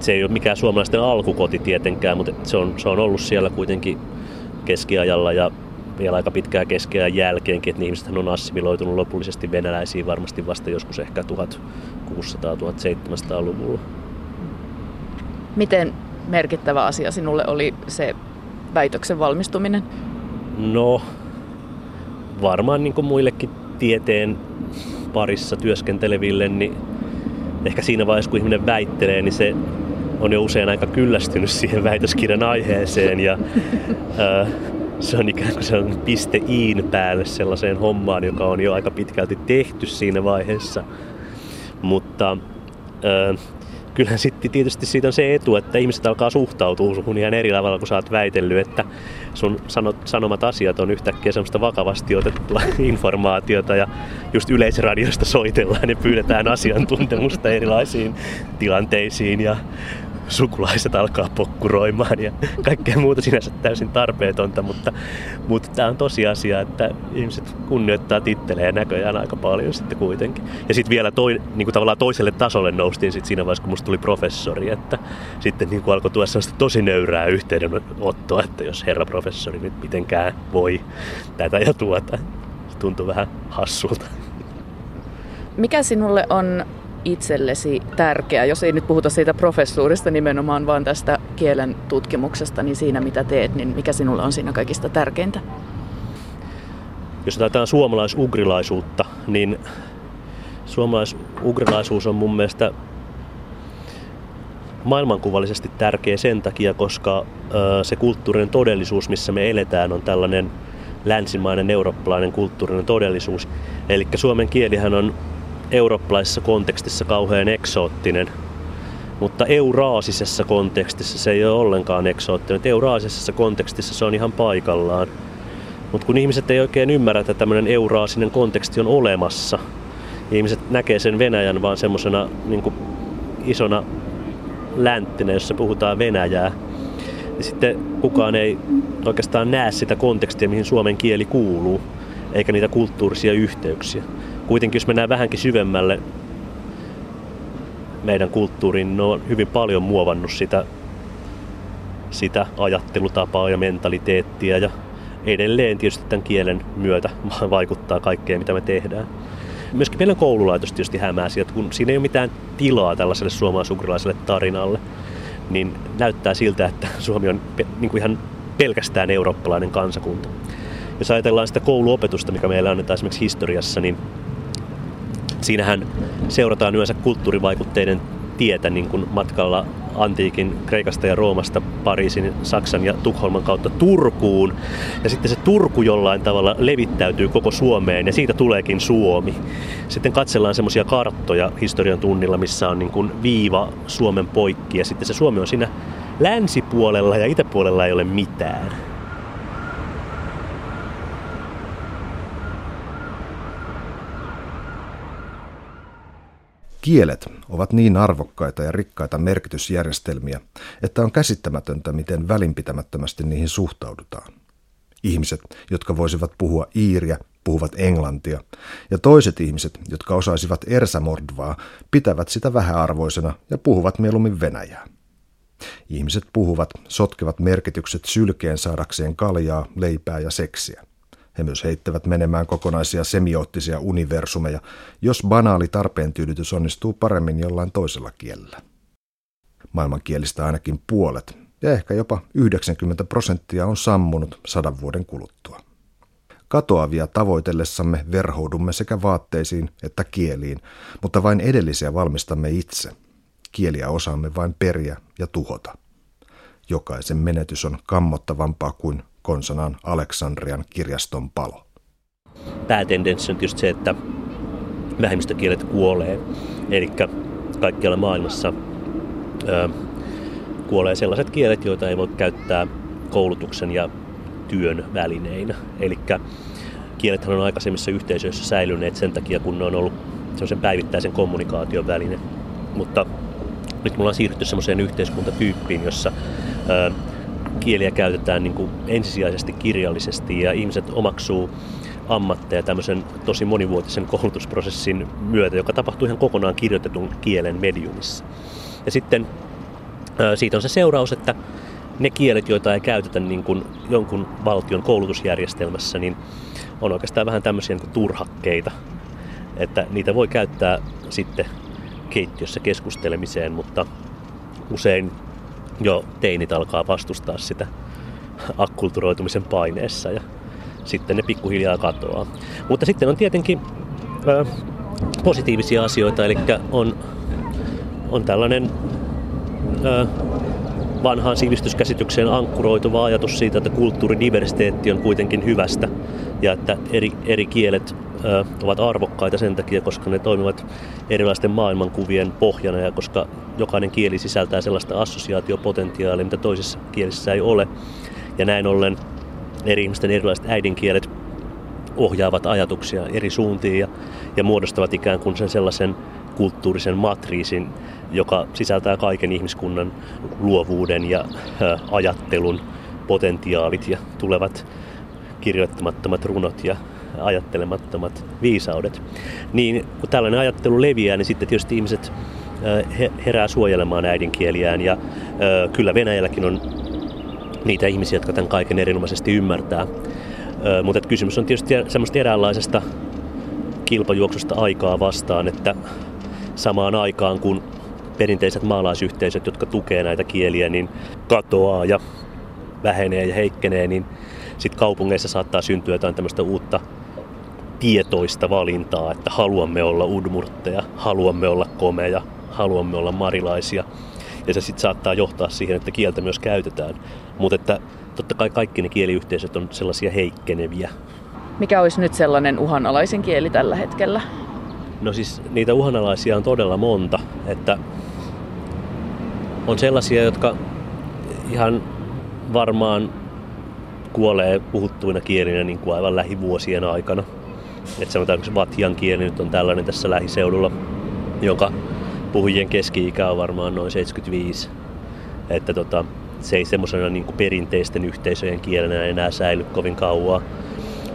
Se ei ole mikään suomalaisten alkukoti tietenkään, mutta se on, se on ollut siellä kuitenkin keskiajalla ja vielä aika pitkään keskiajan jälkeenkin, että ihmiset on assimiloitunut lopullisesti venäläisiin varmasti vasta joskus ehkä 1600-1700-luvulla. Miten merkittävä asia sinulle oli se väitöksen valmistuminen? No, varmaan niin kuin muillekin tieteen parissa työskenteleville, niin ehkä siinä vaiheessa, kun ihminen väittelee, niin se on jo usein aika kyllästynyt siihen väitöskirjan aiheeseen ja ää, se on ikään kuin se on piste iin päälle sellaiseen hommaan, joka on jo aika pitkälti tehty siinä vaiheessa. Mutta ää, kyllähän sitten tietysti siitä on se etu, että ihmiset alkaa suhtautua suhun ihan eri tavalla, kun sä oot väitellyt, että sun sanot, sanomat asiat on yhtäkkiä semmoista vakavasti otettua *laughs* informaatiota ja just yleisradiosta soitellaan ja pyydetään asiantuntemusta erilaisiin tilanteisiin ja sukulaiset alkaa pokkuroimaan ja kaikkea muuta sinänsä täysin tarpeetonta, mutta, mutta tämä on tosiasia, että ihmiset kunnioittaa tittelejä näköjään aika paljon sitten kuitenkin. Ja sitten vielä toi, niin kuin tavallaan toiselle tasolle noustiin sitten siinä vaiheessa, kun musta tuli professori, että sitten niin kuin alkoi tuoda sellaista tosi nöyrää yhteydenottoa, että jos herra professori nyt mitenkään voi tätä ja tuota. Se tuntuu vähän hassulta. Mikä sinulle on itsellesi tärkeä, jos ei nyt puhuta siitä professuurista nimenomaan, vaan tästä kielen tutkimuksesta, niin siinä mitä teet, niin mikä sinulle on siinä kaikista tärkeintä? Jos otetaan suomalaisugrilaisuutta, niin suomalaisugrilaisuus on mun mielestä maailmankuvallisesti tärkeä sen takia, koska se kulttuurinen todellisuus, missä me eletään, on tällainen länsimainen eurooppalainen kulttuurinen todellisuus. Eli suomen kielihän on eurooppalaisessa kontekstissa kauhean eksoottinen, mutta euraasisessa kontekstissa se ei ole ollenkaan eksoottinen. Euraasisessa kontekstissa se on ihan paikallaan. Mutta kun ihmiset ei oikein ymmärrä, että tämmöinen euraasinen konteksti on olemassa, niin ihmiset näkee sen Venäjän vaan semmoisena niin isona länttinä, jossa puhutaan Venäjää. Ja sitten kukaan ei oikeastaan näe sitä kontekstia, mihin suomen kieli kuuluu, eikä niitä kulttuurisia yhteyksiä kuitenkin jos mennään vähänkin syvemmälle meidän kulttuuriin, ne on hyvin paljon muovannut sitä, sitä ajattelutapaa ja mentaliteettia ja edelleen tietysti tämän kielen myötä *laughs* vaikuttaa kaikkeen, mitä me tehdään. Myöskin meidän koululaitos tietysti hämää sieltä, kun siinä ei ole mitään tilaa tällaiselle suomalaisukrilaiselle tarinalle, niin näyttää siltä, että *laughs* Suomi on niin kuin ihan pelkästään eurooppalainen kansakunta. Jos ajatellaan sitä kouluopetusta, mikä meillä on esimerkiksi historiassa, niin siinähän seurataan yleensä kulttuurivaikutteiden tietä niin kuin matkalla antiikin Kreikasta ja Roomasta Pariisin, Saksan ja Tukholman kautta Turkuun. Ja sitten se Turku jollain tavalla levittäytyy koko Suomeen ja siitä tuleekin Suomi. Sitten katsellaan semmoisia karttoja historian tunnilla, missä on niin kuin viiva Suomen poikki ja sitten se Suomi on siinä länsipuolella ja itäpuolella ei ole mitään. Kielet ovat niin arvokkaita ja rikkaita merkitysjärjestelmiä, että on käsittämätöntä, miten välinpitämättömästi niihin suhtaudutaan. Ihmiset, jotka voisivat puhua iiriä, puhuvat englantia, ja toiset ihmiset, jotka osaisivat ersamordvaa, pitävät sitä vähäarvoisena ja puhuvat mieluummin venäjää. Ihmiset puhuvat, sotkevat merkitykset sylkeen saadakseen kaljaa, leipää ja seksiä. He myös heittävät menemään kokonaisia semioottisia universumeja, jos banaali tarpeentyydytys onnistuu paremmin jollain toisella kielellä. Maailmankielistä ainakin puolet, ja ehkä jopa 90 prosenttia on sammunut sadan vuoden kuluttua. Katoavia tavoitellessamme verhoudumme sekä vaatteisiin että kieliin, mutta vain edellisiä valmistamme itse. Kieliä osaamme vain periä ja tuhota. Jokaisen menetys on kammottavampaa kuin konsanaan Aleksandrian kirjaston palo. Päätendenssi on tietysti se, että vähemmistökielet kuolee. Eli kaikkialla maailmassa ö, kuolee sellaiset kielet, joita ei voi käyttää koulutuksen ja työn välineinä. Eli kielethän on aikaisemmissa yhteisöissä säilyneet sen takia, kun ne on ollut sen päivittäisen kommunikaation väline. Mutta nyt me ollaan siirrytty semmoiseen yhteiskuntatyyppiin, jossa ö, kieliä käytetään niin kuin ensisijaisesti kirjallisesti ja ihmiset omaksuu ammatteja tämmöisen tosi monivuotisen koulutusprosessin myötä, joka tapahtuu ihan kokonaan kirjoitetun kielen mediumissa. Ja sitten siitä on se seuraus, että ne kielet, joita ei käytetä niin kuin jonkun valtion koulutusjärjestelmässä, niin on oikeastaan vähän tämmöisiä niin turhakkeita. Että niitä voi käyttää sitten keittiössä keskustelemiseen, mutta usein jo teinit alkaa vastustaa sitä akkulturoitumisen paineessa ja sitten ne pikkuhiljaa katoaa. Mutta sitten on tietenkin ö, positiivisia asioita, eli on, on tällainen ö, vanhaan sivistyskäsitykseen ankkuroituva ajatus siitä, että kulttuuridiversiteetti on kuitenkin hyvästä ja että eri, eri kielet ovat arvokkaita sen takia, koska ne toimivat erilaisten maailmankuvien pohjana ja koska jokainen kieli sisältää sellaista assosiaatiopotentiaalia, mitä toisessa kielessä ei ole. Ja näin ollen eri ihmisten erilaiset äidinkielet ohjaavat ajatuksia eri suuntiin ja, ja muodostavat ikään kuin sen sellaisen kulttuurisen matriisin, joka sisältää kaiken ihmiskunnan luovuuden ja ä, ajattelun potentiaalit ja tulevat kirjoittamattomat runot ja ajattelemattomat viisaudet. Niin kun tällainen ajattelu leviää, niin sitten tietysti ihmiset herää suojelemaan äidinkieliään ja kyllä Venäjälläkin on niitä ihmisiä, jotka tämän kaiken erinomaisesti ymmärtää. Mutta kysymys on tietysti semmoista eräänlaisesta kilpajuoksusta aikaa vastaan, että samaan aikaan kun perinteiset maalaisyhteisöt, jotka tukee näitä kieliä, niin katoaa ja vähenee ja heikkenee, niin sitten kaupungeissa saattaa syntyä jotain tämmöistä uutta tietoista valintaa, että haluamme olla udmurtteja, haluamme olla komeja, haluamme olla marilaisia. Ja se sitten saattaa johtaa siihen, että kieltä myös käytetään. Mutta että totta kai kaikki ne kieliyhteisöt on sellaisia heikkeneviä. Mikä olisi nyt sellainen uhanalaisin kieli tällä hetkellä? No siis niitä uhanalaisia on todella monta. Että on sellaisia, jotka ihan varmaan kuolee puhuttuina kielinä niin kuin aivan lähivuosien aikana. Että sanotaanko vatjan kieli nyt on tällainen tässä lähiseudulla, jonka puhujien keski-ikä on varmaan noin 75. Että tota, se ei semmoisena niin perinteisten yhteisöjen kielenä enää säily kovin kauan.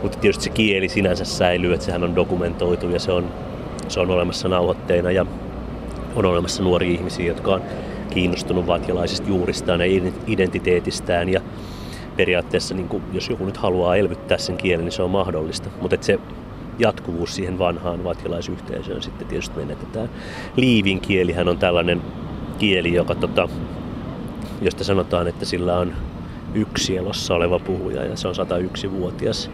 Mutta tietysti se kieli sinänsä säilyy, että sehän on dokumentoitu ja se on, se on olemassa nauhoitteina ja on olemassa nuoria ihmisiä, jotka on kiinnostunut vatjalaisista juuristaan ja identiteetistään ja periaatteessa niin kuin, jos joku nyt haluaa elvyttää sen kielen, niin se on mahdollista. Mutta se jatkuvuus siihen vanhaan vatjalaisyhteisöön sitten tietysti menetetään. Liivin kielihän on tällainen kieli, joka tota, josta sanotaan, että sillä on yksi elossa oleva puhuja ja se on 101-vuotias.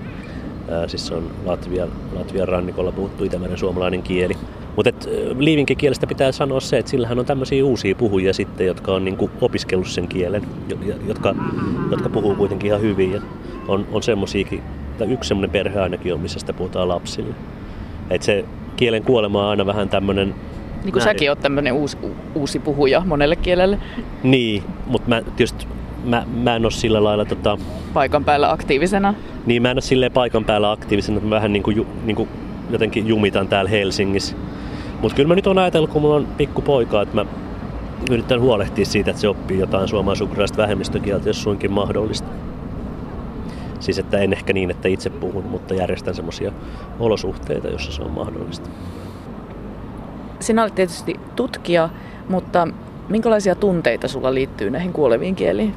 Ää, siis se on Latvian, Latvian rannikolla puhuttu itämeren suomalainen kieli. Mutta liivinkin kielestä pitää sanoa se, että sillähän on tämmöisiä uusia puhujia sitten, jotka on niinku opiskellut sen kielen, jotka, jotka puhuu kuitenkin ihan hyvin. Ja on, on semmoisiakin tai yksi semmoinen perhe ainakin on, missä sitä puhutaan lapsille. Et se kielen kuolema on aina vähän tämmöinen... Niin kuin säkin oot tämmöinen uusi, uusi puhuja monelle kielelle. Niin, mutta mä tietysti mä, mä en ole sillä lailla... Tota, paikan päällä aktiivisena? Niin, mä en ole silleen paikan päällä aktiivisena, että mä vähän niin kuin, niin kuin jotenkin jumitan täällä Helsingissä. Mutta kyllä mä nyt on ajatellut, kun mulla on pikku poika, että mä yritän huolehtia siitä, että se oppii jotain suomalaisukrilaista vähemmistökieltä, jos suinkin mahdollista. Siis että en ehkä niin, että itse puhun, mutta järjestän semmoisia olosuhteita, joissa se on mahdollista. Sinä olet tietysti tutkija, mutta minkälaisia tunteita sulla liittyy näihin kuoleviin kieliin?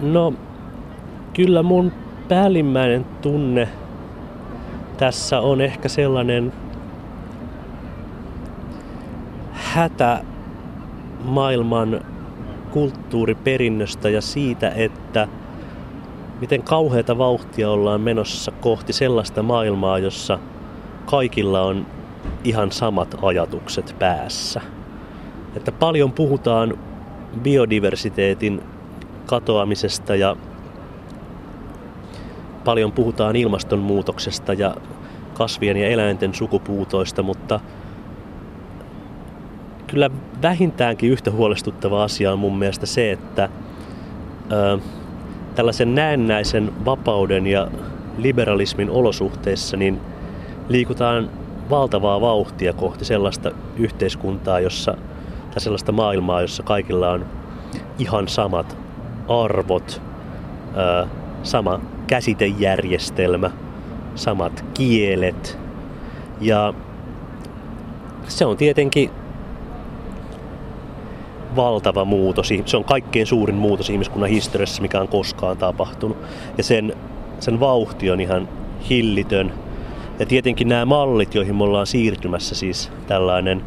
No, kyllä mun päällimmäinen tunne tässä on ehkä sellainen hätä maailman kulttuuriperinnöstä ja siitä, että miten kauheita vauhtia ollaan menossa kohti sellaista maailmaa, jossa kaikilla on ihan samat ajatukset päässä. Että paljon puhutaan biodiversiteetin katoamisesta ja paljon puhutaan ilmastonmuutoksesta ja kasvien ja eläinten sukupuutoista, mutta kyllä vähintäänkin yhtä huolestuttava asia on mun mielestä se, että ö, tällaisen näennäisen vapauden ja liberalismin olosuhteissa niin liikutaan valtavaa vauhtia kohti sellaista yhteiskuntaa, jossa, tai sellaista maailmaa, jossa kaikilla on ihan samat arvot, ö, sama käsitejärjestelmä, samat kielet. Ja se on tietenkin valtava muutos. Se on kaikkein suurin muutos ihmiskunnan historiassa, mikä on koskaan tapahtunut. Ja sen, sen vauhti on ihan hillitön. Ja tietenkin nämä mallit, joihin me ollaan siirtymässä, siis tällainen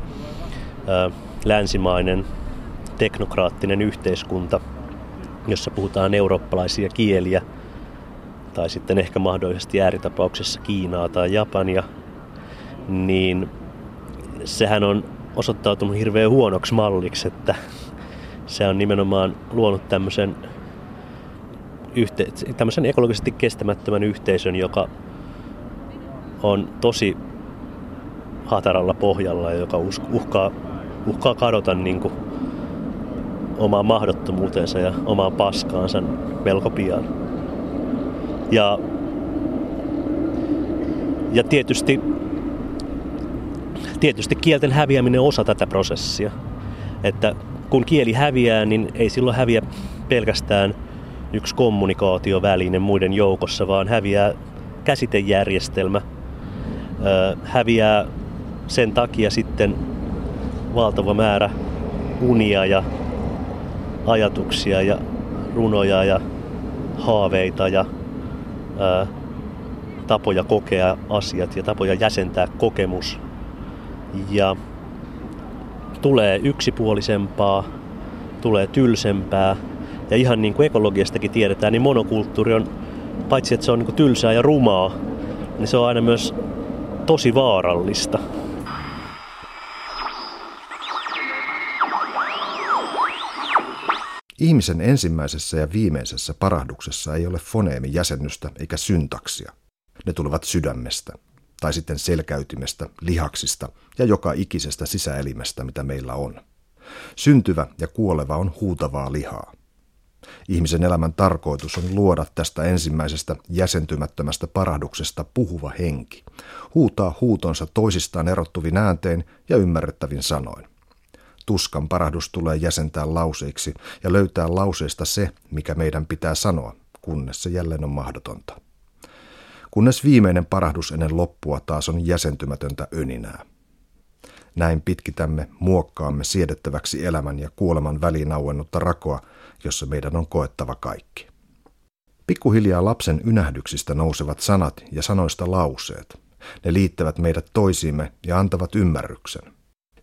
ä, länsimainen teknokraattinen yhteiskunta, jossa puhutaan eurooppalaisia kieliä, tai sitten ehkä mahdollisesti ääritapauksessa Kiinaa tai Japania, niin sehän on osoittautunut hirveän huonoksi malliksi, että se on nimenomaan luonut tämmöisen, yhte- tämmöisen ekologisesti kestämättömän yhteisön, joka on tosi hataralla pohjalla ja joka uhkaa, uhkaa kadota niin kuin omaa mahdottomuutensa ja omaa paskaansa melko pian. Ja, ja tietysti tietysti kielten häviäminen on osa tätä prosessia. Että kun kieli häviää, niin ei silloin häviä pelkästään yksi kommunikaatioväline muiden joukossa, vaan häviää käsitejärjestelmä, häviää sen takia sitten valtava määrä unia ja ajatuksia ja runoja ja haaveita ja ää, tapoja kokea asiat ja tapoja jäsentää kokemus ja tulee yksipuolisempaa, tulee tylsempää. Ja ihan niin kuin ekologiastakin tiedetään, niin monokulttuuri on, paitsi että se on niin kuin tylsää ja rumaa, niin se on aina myös tosi vaarallista. Ihmisen ensimmäisessä ja viimeisessä parahduksessa ei ole foneemin jäsennystä eikä syntaksia. Ne tulevat sydämestä tai sitten selkäytimestä, lihaksista ja joka ikisestä sisäelimestä, mitä meillä on. Syntyvä ja kuoleva on huutavaa lihaa. Ihmisen elämän tarkoitus on luoda tästä ensimmäisestä jäsentymättömästä parahduksesta puhuva henki, huutaa huutonsa toisistaan erottuvin ääntein ja ymmärrettävin sanoin. Tuskan parahdus tulee jäsentää lauseiksi ja löytää lauseista se, mikä meidän pitää sanoa, kunnes se jälleen on mahdotonta kunnes viimeinen parahdus ennen loppua taas on jäsentymätöntä öninää. Näin pitkitämme, muokkaamme siedettäväksi elämän ja kuoleman väliin auennutta rakoa, jossa meidän on koettava kaikki. Pikkuhiljaa lapsen ynähdyksistä nousevat sanat ja sanoista lauseet. Ne liittävät meidät toisiimme ja antavat ymmärryksen.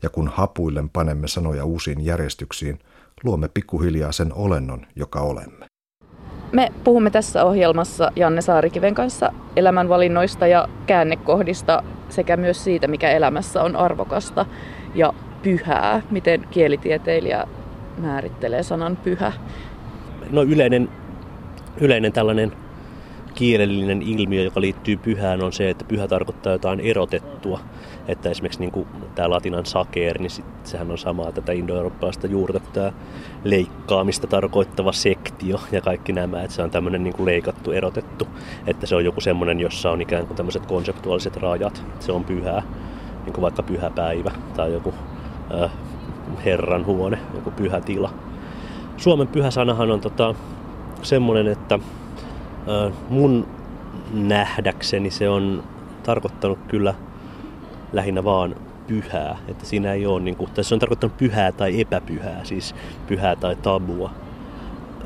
Ja kun hapuillen panemme sanoja uusiin järjestyksiin, luomme pikkuhiljaa sen olennon, joka olemme. Me puhumme tässä ohjelmassa Janne Saarikiven kanssa elämänvalinnoista ja käännekohdista sekä myös siitä, mikä elämässä on arvokasta ja pyhää. Miten kielitieteilijä määrittelee sanan pyhä? No yleinen, yleinen tällainen kielellinen ilmiö, joka liittyy pyhään, on se, että pyhä tarkoittaa jotain erotettua. Että esimerkiksi niin kuin tämä latinan sakeer, niin sit, sehän on samaa tätä indoeurooppalaista juurta, tämä leikkaamista tarkoittava sektio ja kaikki nämä, että se on tämmöinen niin kuin leikattu, erotettu, että se on joku semmoinen, jossa on ikään kuin tämmöiset konseptuaaliset rajat, se on pyhää, niin kuin vaikka pyhä päivä tai joku äh, herran huone, joku pyhä tila. Suomen pyhä sanahan on tota, semmoinen, että mun nähdäkseni se on tarkoittanut kyllä lähinnä vaan pyhää. Että siinä ei ole, niin kuin, tässä on tarkoittanut pyhää tai epäpyhää, siis pyhää tai tabua.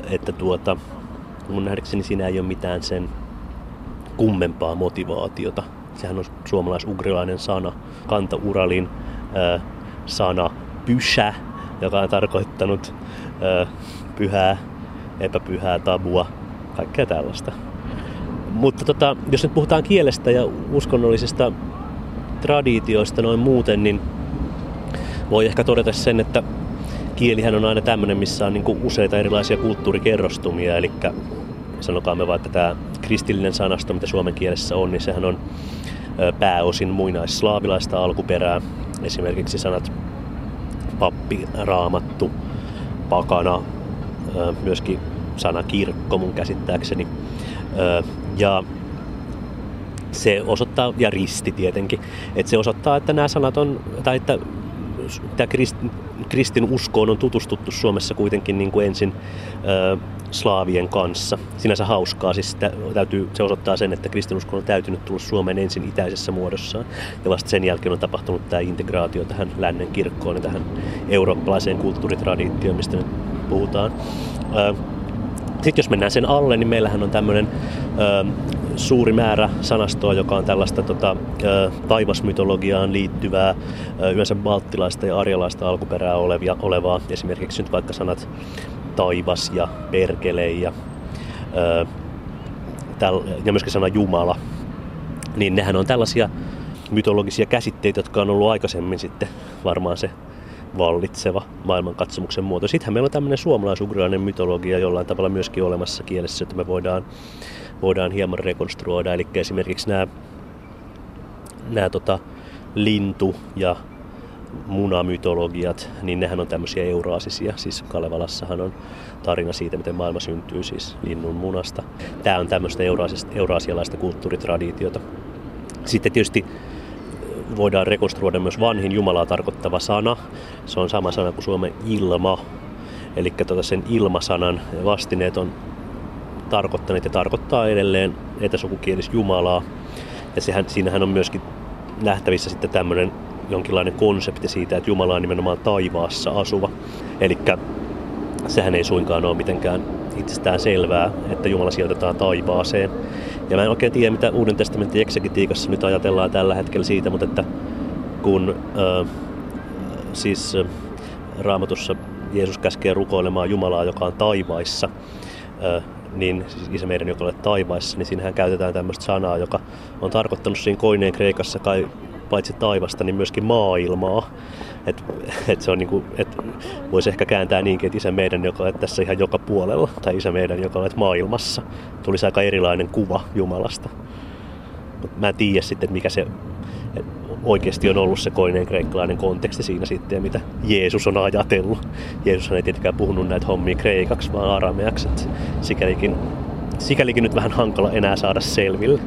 Että tuota, mun nähdäkseni siinä ei ole mitään sen kummempaa motivaatiota. Sehän on suomalais-ugrilainen sana, kanta-uralin äh, sana pysä, joka on tarkoittanut äh, pyhää, epäpyhää, tabua, kaikkea tällaista. Mutta tota, jos nyt puhutaan kielestä ja uskonnollisista traditioista noin muuten, niin voi ehkä todeta sen, että kielihän on aina tämmöinen, missä on niin useita erilaisia kulttuurikerrostumia, eli sanokaamme vaikka tämä kristillinen sanasto, mitä suomen kielessä on, niin sehän on pääosin muinaisslaavilaista alkuperää. Esimerkiksi sanat pappi, raamattu, pakana, myöskin sana kirkko mun käsittääkseni. Ja se osoittaa, ja risti tietenkin, että se osoittaa, että nämä sanat on, tai että tämä krist, kristin uskoon on tutustuttu Suomessa kuitenkin niin kuin ensin ö, slaavien kanssa. Sinänsä hauskaa, siis sitä, täytyy, se osoittaa sen, että kristinusko on täytynyt tulla Suomeen ensin itäisessä muodossaan. Ja vasta sen jälkeen on tapahtunut tämä integraatio tähän lännen kirkkoon ja tähän eurooppalaiseen kulttuuritraditioon, mistä nyt puhutaan. Ö, sitten jos mennään sen alle, niin meillähän on tämmöinen suuri määrä sanastoa, joka on tällaista tota, taivasmytologiaan liittyvää, yleensä balttilaista ja arjalaista alkuperää olevia, olevaa. Esimerkiksi nyt vaikka sanat taivas ja perkele ja, ja myöskin sana Jumala. Niin nehän on tällaisia mytologisia käsitteitä, jotka on ollut aikaisemmin sitten varmaan se vallitseva maailmankatsomuksen muoto. Sittenhän meillä on tämmöinen suomalaisugrilainen mytologia jollain tavalla myöskin olemassa kielessä, että me voidaan, voidaan hieman rekonstruoida. Eli esimerkiksi nämä, nämä tota, lintu- ja munamytologiat, niin nehän on tämmöisiä euraasisia. Siis Kalevalassahan on tarina siitä, miten maailma syntyy siis linnun munasta. Tämä on tämmöistä euraasialaista kulttuuritraditiota. Sitten tietysti voidaan rekonstruoida myös vanhin Jumalaa tarkoittava sana. Se on sama sana kuin Suomen ilma. Eli tota sen ilmasanan vastineet on tarkoittaneet ja tarkoittaa edelleen etäsukukielis Jumalaa. Ja sehän, siinähän on myöskin nähtävissä sitten tämmöinen jonkinlainen konsepti siitä, että Jumala on nimenomaan taivaassa asuva. Eli sehän ei suinkaan ole mitenkään itsestään selvää, että Jumala sijoitetaan taivaaseen. Ja mä en oikein tiedä, mitä Uuden testamentin eksegetiikassa nyt ajatellaan tällä hetkellä siitä, mutta että kun äh, siis äh, raamatussa Jeesus käskee rukoilemaan Jumalaa, joka on taivaissa, äh, niin siis isä meidän, joka olet taivaissa, niin siinähän käytetään tämmöistä sanaa, joka on tarkoittanut siinä koineen kreikassa kai paitsi taivasta, niin myöskin maailmaa. Et, et se on niinku, et voisi ehkä kääntää niinkin, että isä meidän, joka olet tässä ihan joka puolella, tai isä meidän, joka olet maailmassa. Tulisi aika erilainen kuva Jumalasta. Mut mä en tiedä sitten, mikä se oikeasti on ollut se koineen kreikkalainen konteksti siinä sitten, ja mitä Jeesus on ajatellut. Jeesus ei tietenkään puhunut näitä hommia kreikaksi, vaan arameaksi. Sikälikin, sikälikin nyt vähän hankala enää saada selville.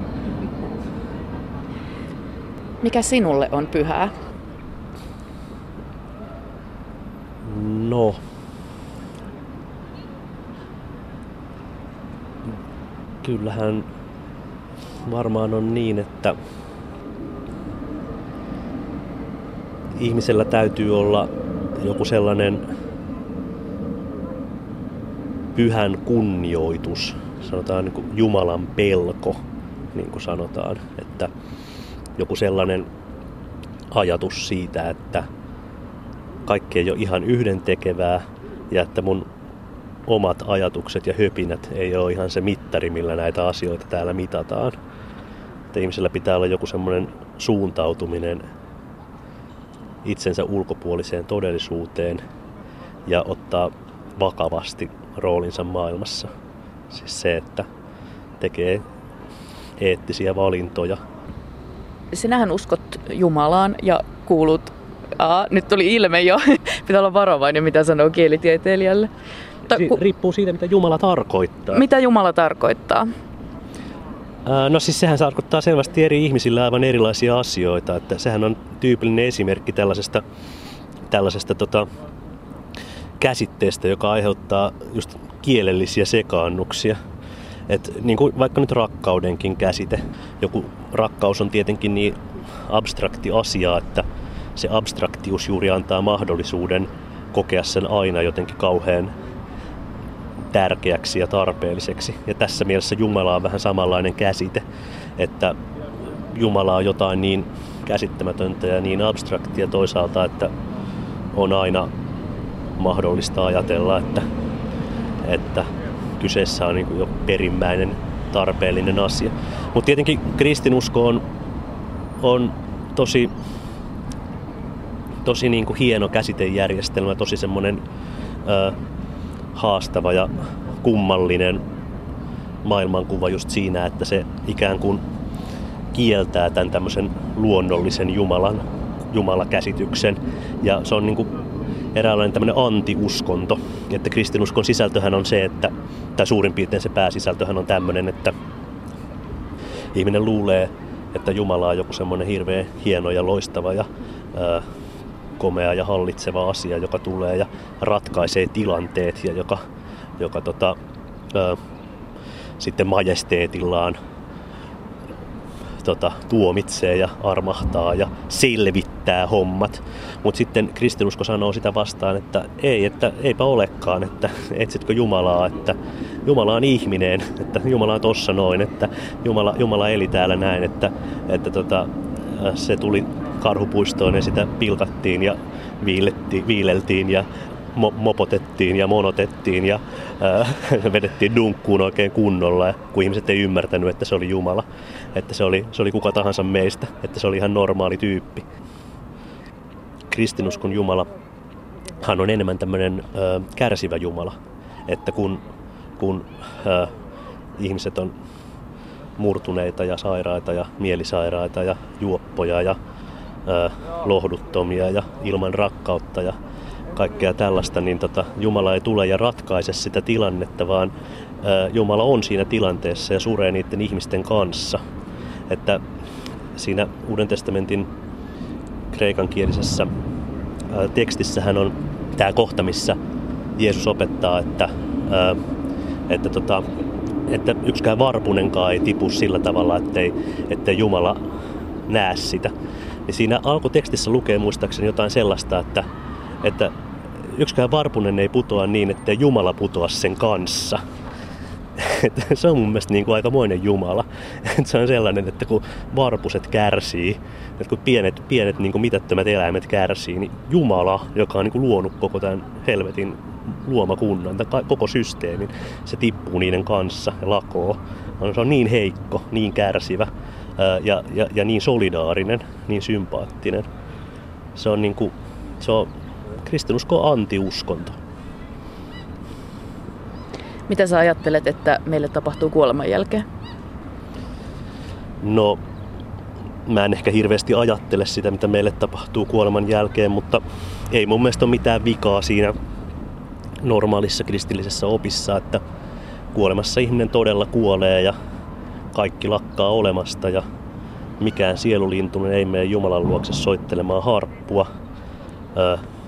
Mikä sinulle on pyhää? No. Kyllähän varmaan on niin, että ihmisellä täytyy olla joku sellainen pyhän kunnioitus, sanotaan niin Jumalan pelko, niin kuin sanotaan, että joku sellainen ajatus siitä, että kaikki ei ole ihan yhdentekevää ja että mun omat ajatukset ja höpinät ei ole ihan se mittari, millä näitä asioita täällä mitataan. Että ihmisellä pitää olla joku semmoinen suuntautuminen itsensä ulkopuoliseen todellisuuteen ja ottaa vakavasti roolinsa maailmassa. Siis se, että tekee eettisiä valintoja sinähän uskot Jumalaan ja kuulut, Aa, nyt tuli ilme jo, *laughs* pitää olla varovainen mitä sanoo kielitieteilijälle. Ta, ku, riippuu siitä, mitä Jumala tarkoittaa. Mitä Jumala tarkoittaa? No siis sehän tarkoittaa selvästi eri ihmisillä aivan erilaisia asioita. Että sehän on tyypillinen esimerkki tällaisesta, tällaisesta tota, käsitteestä, joka aiheuttaa just kielellisiä sekaannuksia. Et niin kuin vaikka nyt rakkaudenkin käsite. Joku rakkaus on tietenkin niin abstrakti asia, että se abstraktius juuri antaa mahdollisuuden kokea sen aina jotenkin kauhean tärkeäksi ja tarpeelliseksi. Ja tässä mielessä Jumala on vähän samanlainen käsite, että Jumala on jotain niin käsittämätöntä ja niin abstraktia toisaalta, että on aina mahdollista ajatella, että, että kyseessä on niin jo perimmäinen tarpeellinen asia. Mutta tietenkin kristinusko on, on tosi, tosi niin kuin hieno käsitejärjestelmä, tosi semmoinen haastava ja kummallinen maailmankuva just siinä, että se ikään kuin kieltää tämän tämmöisen luonnollisen Jumalan, Jumalakäsityksen. Ja se on niin kuin eräänlainen tämmöinen antiuskonto. Että kristinuskon sisältöhän on se, että, tai suurin piirtein se pääsisältöhän on tämmöinen, että ihminen luulee, että Jumala on joku semmoinen hirveän hieno ja loistava ja ää, komea ja hallitseva asia, joka tulee ja ratkaisee tilanteet ja joka, joka tota, ää, sitten majesteetillaan tota, tuomitsee ja armahtaa ja selvittää hommat. Mutta sitten kristinusko sanoo sitä vastaan, että ei, että eipä olekaan, että etsitkö Jumalaa, että Jumala on ihminen, että Jumala on tossa noin, että Jumala, Jumala eli täällä näin, että, että tota, se tuli karhupuistoon ja sitä pilkattiin ja viileltiin ja mopotettiin ja monotettiin ja äh, *laughs* vedettiin dunkkuun oikein kunnolla, kun ihmiset ei ymmärtänyt, että se oli Jumala, että se oli, se oli kuka tahansa meistä, että se oli ihan normaali tyyppi. Kristinuskon Jumala, hän on enemmän tämmöinen äh, kärsivä Jumala, että kun, kun äh, ihmiset on murtuneita ja sairaita ja mielisairaita ja juoppoja ja äh, lohduttomia ja ilman rakkautta ja kaikkea tällaista, niin tota, Jumala ei tule ja ratkaise sitä tilannetta, vaan ää, Jumala on siinä tilanteessa ja suree niiden ihmisten kanssa. Että siinä Uuden testamentin kreikankielisessä ää, tekstissähän on tämä kohta, missä Jeesus opettaa, että, ää, että, tota, että yksikään varpunenkaan ei tipu sillä tavalla, ettei, ettei Jumala näe sitä. Niin siinä alkutekstissä lukee muistaakseni jotain sellaista, että, että yksikään varpunen ei putoa niin, että Jumala putoa sen kanssa. Et se on mun mielestä niin kuin aikamoinen Jumala. Et se on sellainen, että kun varpuset kärsii, että kun pienet, pienet niin kuin mitättömät eläimet kärsii, niin Jumala, joka on niin kuin luonut koko tämän helvetin luomakunnan, tämän koko systeemin, se tippuu niiden kanssa ja lakoo. Se on niin heikko, niin kärsivä ja, ja, ja niin solidaarinen, niin sympaattinen. Se on, niin kuin, se on kristinusko on antiuskonto. Mitä sä ajattelet, että meille tapahtuu kuoleman jälkeen? No, mä en ehkä hirveästi ajattele sitä, mitä meille tapahtuu kuoleman jälkeen, mutta ei mun mielestä ole mitään vikaa siinä normaalissa kristillisessä opissa, että kuolemassa ihminen todella kuolee ja kaikki lakkaa olemasta ja mikään sielulintunen ei mene Jumalan luokse soittelemaan harppua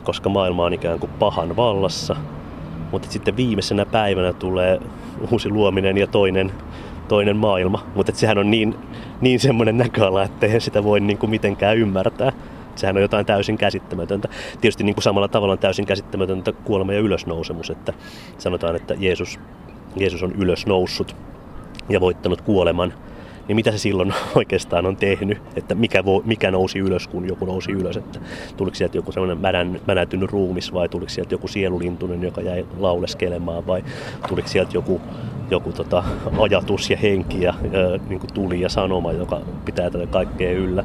koska maailma on ikään kuin pahan vallassa. Mutta sitten viimeisenä päivänä tulee uusi luominen ja toinen, toinen maailma. Mutta sehän on niin, niin semmoinen näköala, että eihän sitä voi niin kuin mitenkään ymmärtää. Sehän on jotain täysin käsittämätöntä. Tietysti niin kuin samalla tavalla on täysin käsittämätöntä kuolema ja ylösnousemus, että sanotaan, että Jeesus, Jeesus on ylösnoussut ja voittanut kuoleman – niin mitä se silloin *laughs* oikeastaan on tehnyt, että mikä, vo, mikä nousi ylös, kun joku nousi ylös, että tuliko sieltä joku sellainen mänän, mänätynyt ruumis vai tuliko sieltä joku sielulintunen, joka jäi lauleskelemaan vai tuliko sieltä joku, joku tota, ajatus ja henki ja ö, niin kuin tuli ja sanoma, joka pitää tätä kaikkea yllä.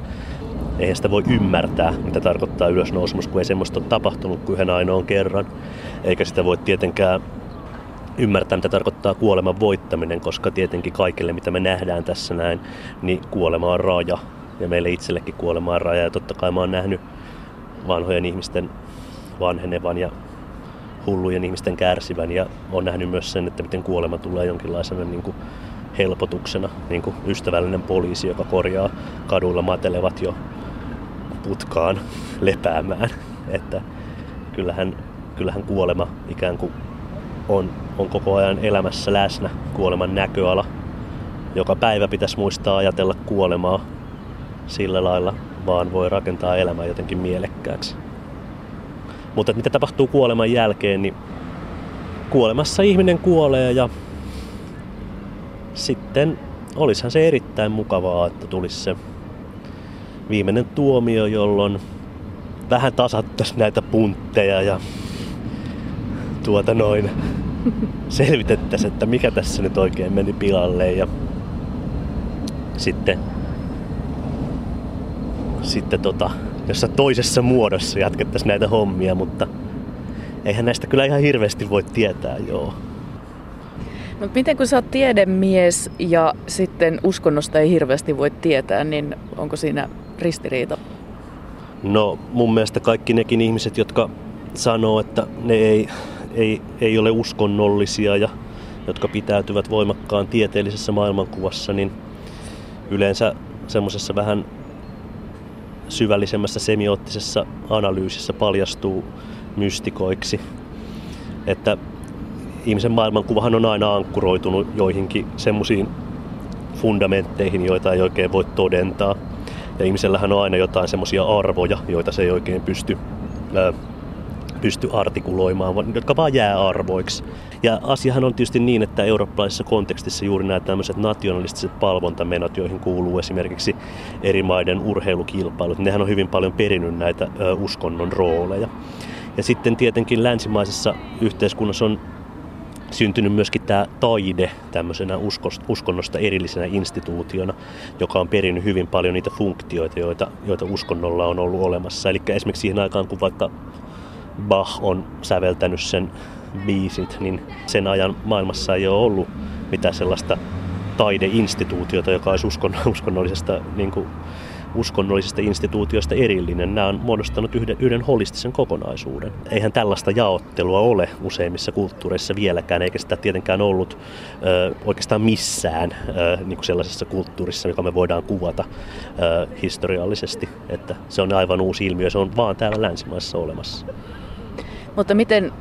Eihän sitä voi ymmärtää, mitä tarkoittaa ylösnousemus, kun ei semmoista ole tapahtunut kuin yhden ainoan kerran. Eikä sitä voi tietenkään ymmärtää, mitä tarkoittaa kuoleman voittaminen, koska tietenkin kaikille, mitä me nähdään tässä näin, niin kuolema on raja. Ja meille itsellekin kuolema on raja. Ja totta kai mä oon nähnyt vanhojen ihmisten vanhenevan ja hullujen ihmisten kärsivän. Ja on nähnyt myös sen, että miten kuolema tulee jonkinlaisena niin kuin helpotuksena. Niin kuin ystävällinen poliisi, joka korjaa kaduilla matelevat jo putkaan *laughs* lepäämään. Että kyllähän, kyllähän kuolema ikään kuin on, on koko ajan elämässä läsnä kuoleman näköala. Joka päivä pitäisi muistaa ajatella kuolemaa sillä lailla vaan voi rakentaa elämää jotenkin mielekkääksi. Mutta mitä tapahtuu kuoleman jälkeen, niin kuolemassa ihminen kuolee ja sitten olisihan se erittäin mukavaa, että tulisi se viimeinen tuomio, jolloin vähän tasattaisiin näitä puntteja ja tuota noin selvitettäisiin, että mikä tässä nyt oikein meni pilalle ja sitten sitten tota, jossa toisessa muodossa jatkettaisiin näitä hommia, mutta eihän näistä kyllä ihan hirveästi voi tietää, joo. No miten kun sä oot tiedemies ja sitten uskonnosta ei hirveästi voi tietää, niin onko siinä ristiriita? No mun mielestä kaikki nekin ihmiset, jotka sanoo, että ne ei, ei, ei ole uskonnollisia ja jotka pitäytyvät voimakkaan tieteellisessä maailmankuvassa, niin yleensä semmoisessa vähän syvällisemmässä semioottisessa analyysissä paljastuu mystikoiksi. Että ihmisen maailmankuvahan on aina ankkuroitunut joihinkin semmoisiin fundamentteihin, joita ei oikein voi todentaa. Ja ihmisellähän on aina jotain semmoisia arvoja, joita se ei oikein pysty, pysty artikuloimaan, jotka vaan jää arvoiksi. Ja asiahan on tietysti niin, että eurooppalaisessa kontekstissa juuri nämä tämmöiset nationalistiset palvontamenot, joihin kuuluu esimerkiksi eri maiden urheilukilpailut, nehän on hyvin paljon perinnyt näitä uskonnon rooleja. Ja sitten tietenkin länsimaisessa yhteiskunnassa on syntynyt myöskin tämä taide tämmöisenä uskonnosta erillisenä instituutiona, joka on perinnyt hyvin paljon niitä funktioita, joita, joita uskonnolla on ollut olemassa. Eli esimerkiksi siihen aikaan, kun vaikka Bach on säveltänyt sen biisit, niin sen ajan maailmassa ei ole ollut mitään sellaista taideinstituutiota, joka olisi *laughs* uskonnollisesta niin kuin uskonnollisista instituutioista erillinen. Nämä on muodostanut yhden, yhden holistisen kokonaisuuden. Eihän tällaista jaottelua ole useimmissa kulttuureissa vieläkään, eikä sitä tietenkään ollut ö, oikeastaan missään ö, niin kuin sellaisessa kulttuurissa, joka me voidaan kuvata ö, historiallisesti. Että se on aivan uusi ilmiö, se on vaan täällä länsimaissa olemassa. Mutta miten,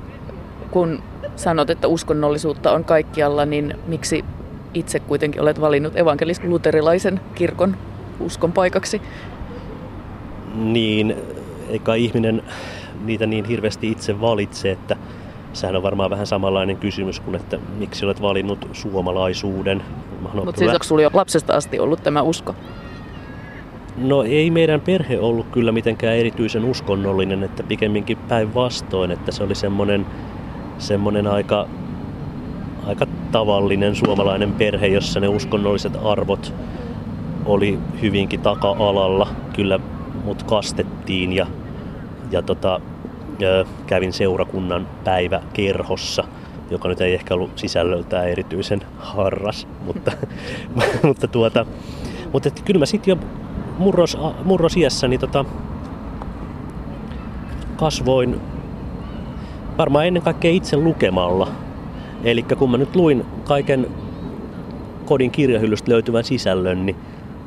kun sanot, että uskonnollisuutta on kaikkialla, niin miksi itse kuitenkin olet valinnut evankelis-luterilaisen kirkon uskon paikaksi. Niin, eikä ihminen niitä niin hirveästi itse valitse, että sehän on varmaan vähän samanlainen kysymys kuin, että miksi olet valinnut suomalaisuuden. Mutta siis onko sinulla jo lapsesta asti ollut tämä usko? No ei meidän perhe ollut kyllä mitenkään erityisen uskonnollinen, että pikemminkin päinvastoin, että se oli semmoinen, semmoinen aika, aika tavallinen suomalainen perhe, jossa ne uskonnolliset arvot oli hyvinkin taka-alalla. Kyllä mut kastettiin ja, ja tota, kävin seurakunnan päiväkerhossa, joka nyt ei ehkä ollut sisällöltään erityisen harras, mutta, *laughs* mutta, tuota, mutta kyllä mä sitten jo murros, murrosiässä niin tota, kasvoin varmaan ennen kaikkea itse lukemalla. Eli kun mä nyt luin kaiken kodin kirjahyllystä löytyvän sisällön, niin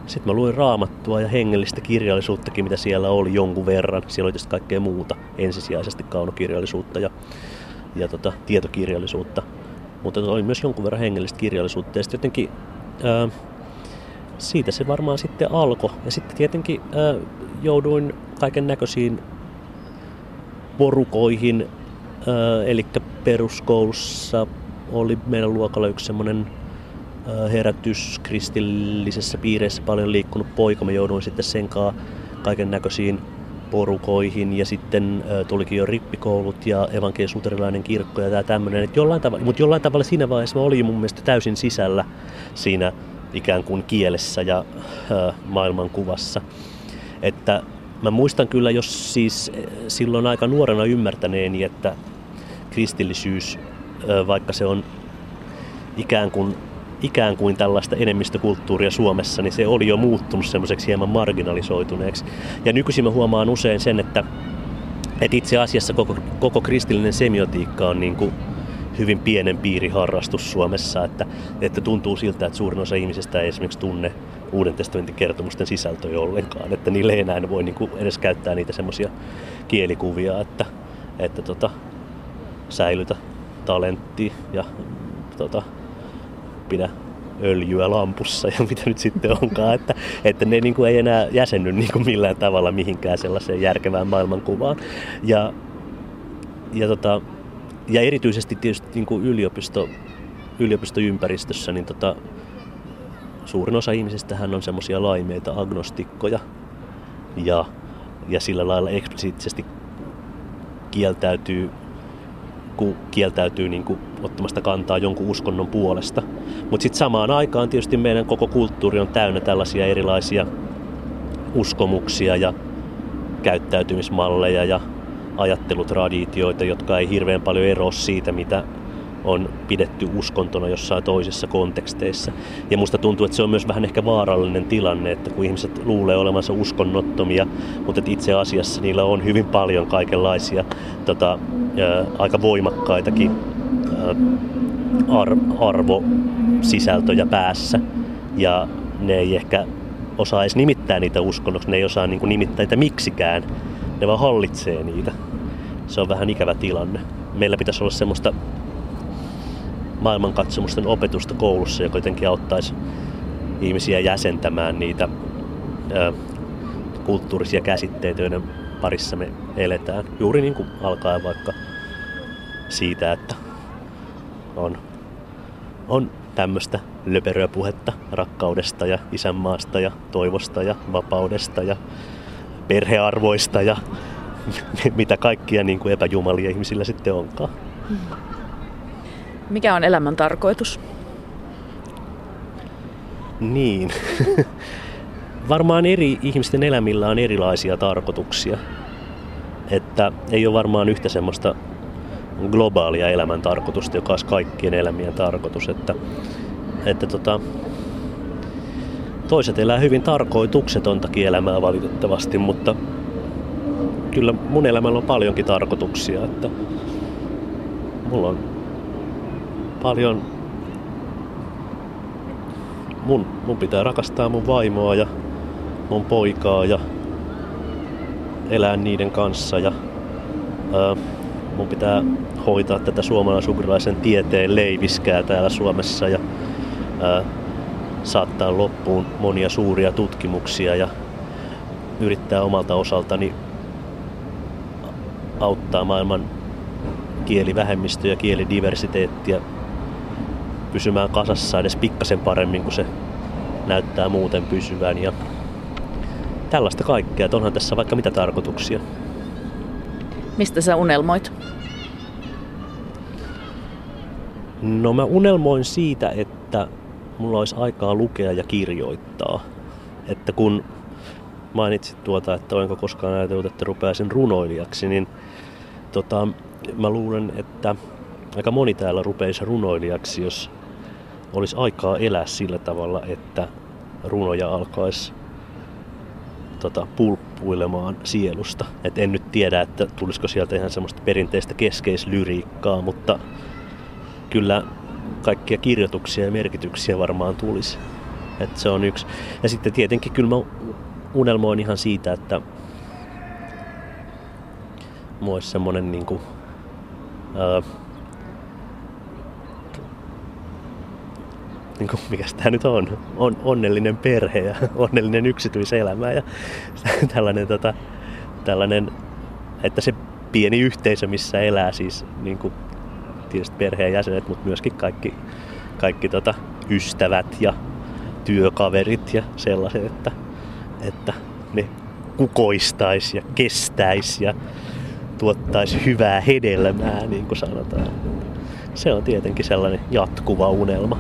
sitten mä luin raamattua ja hengellistä kirjallisuuttakin, mitä siellä oli jonkun verran. Siellä oli tietysti kaikkea muuta, ensisijaisesti kaunokirjallisuutta ja, ja tota, tietokirjallisuutta. Mutta oli myös jonkun verran hengellistä kirjallisuutta. Ja sitten jotenkin ää, siitä se varmaan sitten alkoi. Ja sitten tietenkin ää, jouduin kaiken näköisiin porukoihin. Eli peruskoulussa oli meidän luokalla yksi semmoinen herätys kristillisessä piireissä paljon liikkunut poika. Mä jouduin sitten sen kaiken näköisiin porukoihin ja sitten äh, tulikin jo rippikoulut ja evankelisuterilainen kirkko ja tämä tämmöinen. Mutta jollain tavalla siinä vaiheessa mä olin mun mielestä täysin sisällä siinä ikään kuin kielessä ja maailmankuvassa. Että mä muistan kyllä, jos siis silloin aika nuorena ymmärtäneeni, että kristillisyys, vaikka se on ikään kuin ikään kuin tällaista enemmistökulttuuria Suomessa, niin se oli jo muuttunut semmoiseksi hieman marginalisoituneeksi. Ja nykyisin mä huomaan usein sen, että, että itse asiassa koko, koko kristillinen semiotiikka on niin kuin hyvin pienen piiriharrastus Suomessa, että, että tuntuu siltä, että suurin osa ihmisistä ei esimerkiksi tunne Uuden testamentin kertomusten sisältöjä ollenkaan, että niille ei enää voi niin kuin edes käyttää niitä semmoisia kielikuvia, että, että tota, säilytä talentti ja tota, pidä öljyä lampussa ja *laughs* mitä nyt sitten onkaan, että, että ne niin kuin ei enää jäsenny niin kuin millään tavalla mihinkään sellaiseen järkevään maailmankuvaan. Ja, ja, tota, ja erityisesti tietysti niin kuin yliopisto, yliopistoympäristössä, niin tota, suurin osa ihmisistä on semmoisia laimeita agnostikkoja ja, ja sillä lailla eksplisiittisesti kieltäytyy kun kieltäytyy niin kuin ottamasta kantaa jonkun uskonnon puolesta. Mutta sitten samaan aikaan tietysti meidän koko kulttuuri on täynnä tällaisia erilaisia uskomuksia ja käyttäytymismalleja ja ajattelutraditioita, jotka ei hirveän paljon eroa siitä, mitä on pidetty uskontona jossain toisessa konteksteissa. Ja musta tuntuu, että se on myös vähän ehkä vaarallinen tilanne, että kun ihmiset luulee olevansa uskonnottomia, mutta että itse asiassa niillä on hyvin paljon kaikenlaisia tota, ää, aika voimakkaitakin ää, ar- arvosisältöjä päässä. Ja ne ei ehkä osaa edes nimittää niitä uskonnoksi, ne ei osaa niin nimittää niitä miksikään, ne vaan hallitsee niitä. Se on vähän ikävä tilanne. Meillä pitäisi olla semmoista maailmankatsomusten opetusta koulussa, joka jotenkin auttaisi ihmisiä jäsentämään niitä ö, kulttuurisia käsitteitä, joiden parissa me eletään. Juuri niin kuin alkaa vaikka siitä, että on, on tämmöistä löperöä puhetta rakkaudesta ja isänmaasta ja toivosta ja vapaudesta ja perhearvoista ja *laughs* mitä kaikkia niin kuin epäjumalia ihmisillä sitten onkaan. Mikä on elämän tarkoitus? Niin. *laughs* varmaan eri ihmisten elämillä on erilaisia tarkoituksia. Että ei ole varmaan yhtä semmoista globaalia elämän tarkoitusta, joka olisi kaikkien elämien tarkoitus. Että, että tota, toiset elää hyvin tarkoituksetontakin elämää valitettavasti, mutta kyllä mun elämällä on paljonkin tarkoituksia. Että mulla on paljon mun, mun pitää rakastaa mun vaimoa ja mun poikaa ja elää niiden kanssa ja ää, mun pitää hoitaa tätä suomalaisugrilaisen tieteen leiviskää täällä Suomessa ja ää, saattaa loppuun monia suuria tutkimuksia ja yrittää omalta osaltani auttaa maailman kielivähemmistöä ja kielidiversiteettiä pysymään kasassa edes pikkasen paremmin kuin se näyttää muuten pysyvän. Ja tällaista kaikkea, että onhan tässä vaikka mitä tarkoituksia. Mistä sä unelmoit? No mä unelmoin siitä, että mulla olisi aikaa lukea ja kirjoittaa. Että kun mainitsit tuota, että olenko koskaan ajatellut, että rupeaisin runoilijaksi, niin tota, mä luulen, että aika moni täällä rupeisi runoilijaksi, jos olisi aikaa elää sillä tavalla, että runoja alkaisi tota, pulppuilemaan sielusta. Et en nyt tiedä, että tulisiko sieltä ihan semmoista perinteistä keskeislyriikkaa, mutta kyllä kaikkia kirjoituksia ja merkityksiä varmaan tulisi. Et se on yksi. Ja sitten tietenkin kyllä mä unelmoin ihan siitä, että mulla olisi semmoinen niin kuin, ää, niin kuin, mikä tämä nyt on, on, onnellinen perhe ja *laughs* onnellinen yksityiselämä ja *laughs* tällainen, tota, tällainen, että se pieni yhteisö, missä elää siis niin kuin, tietysti perheen jäsenet, mutta myöskin kaikki, kaikki tota, ystävät ja työkaverit ja sellaiset, että, että ne kukoistaisi ja kestäisi ja tuottaisi hyvää hedelmää, niin kuin sanotaan. Se on tietenkin sellainen jatkuva unelma.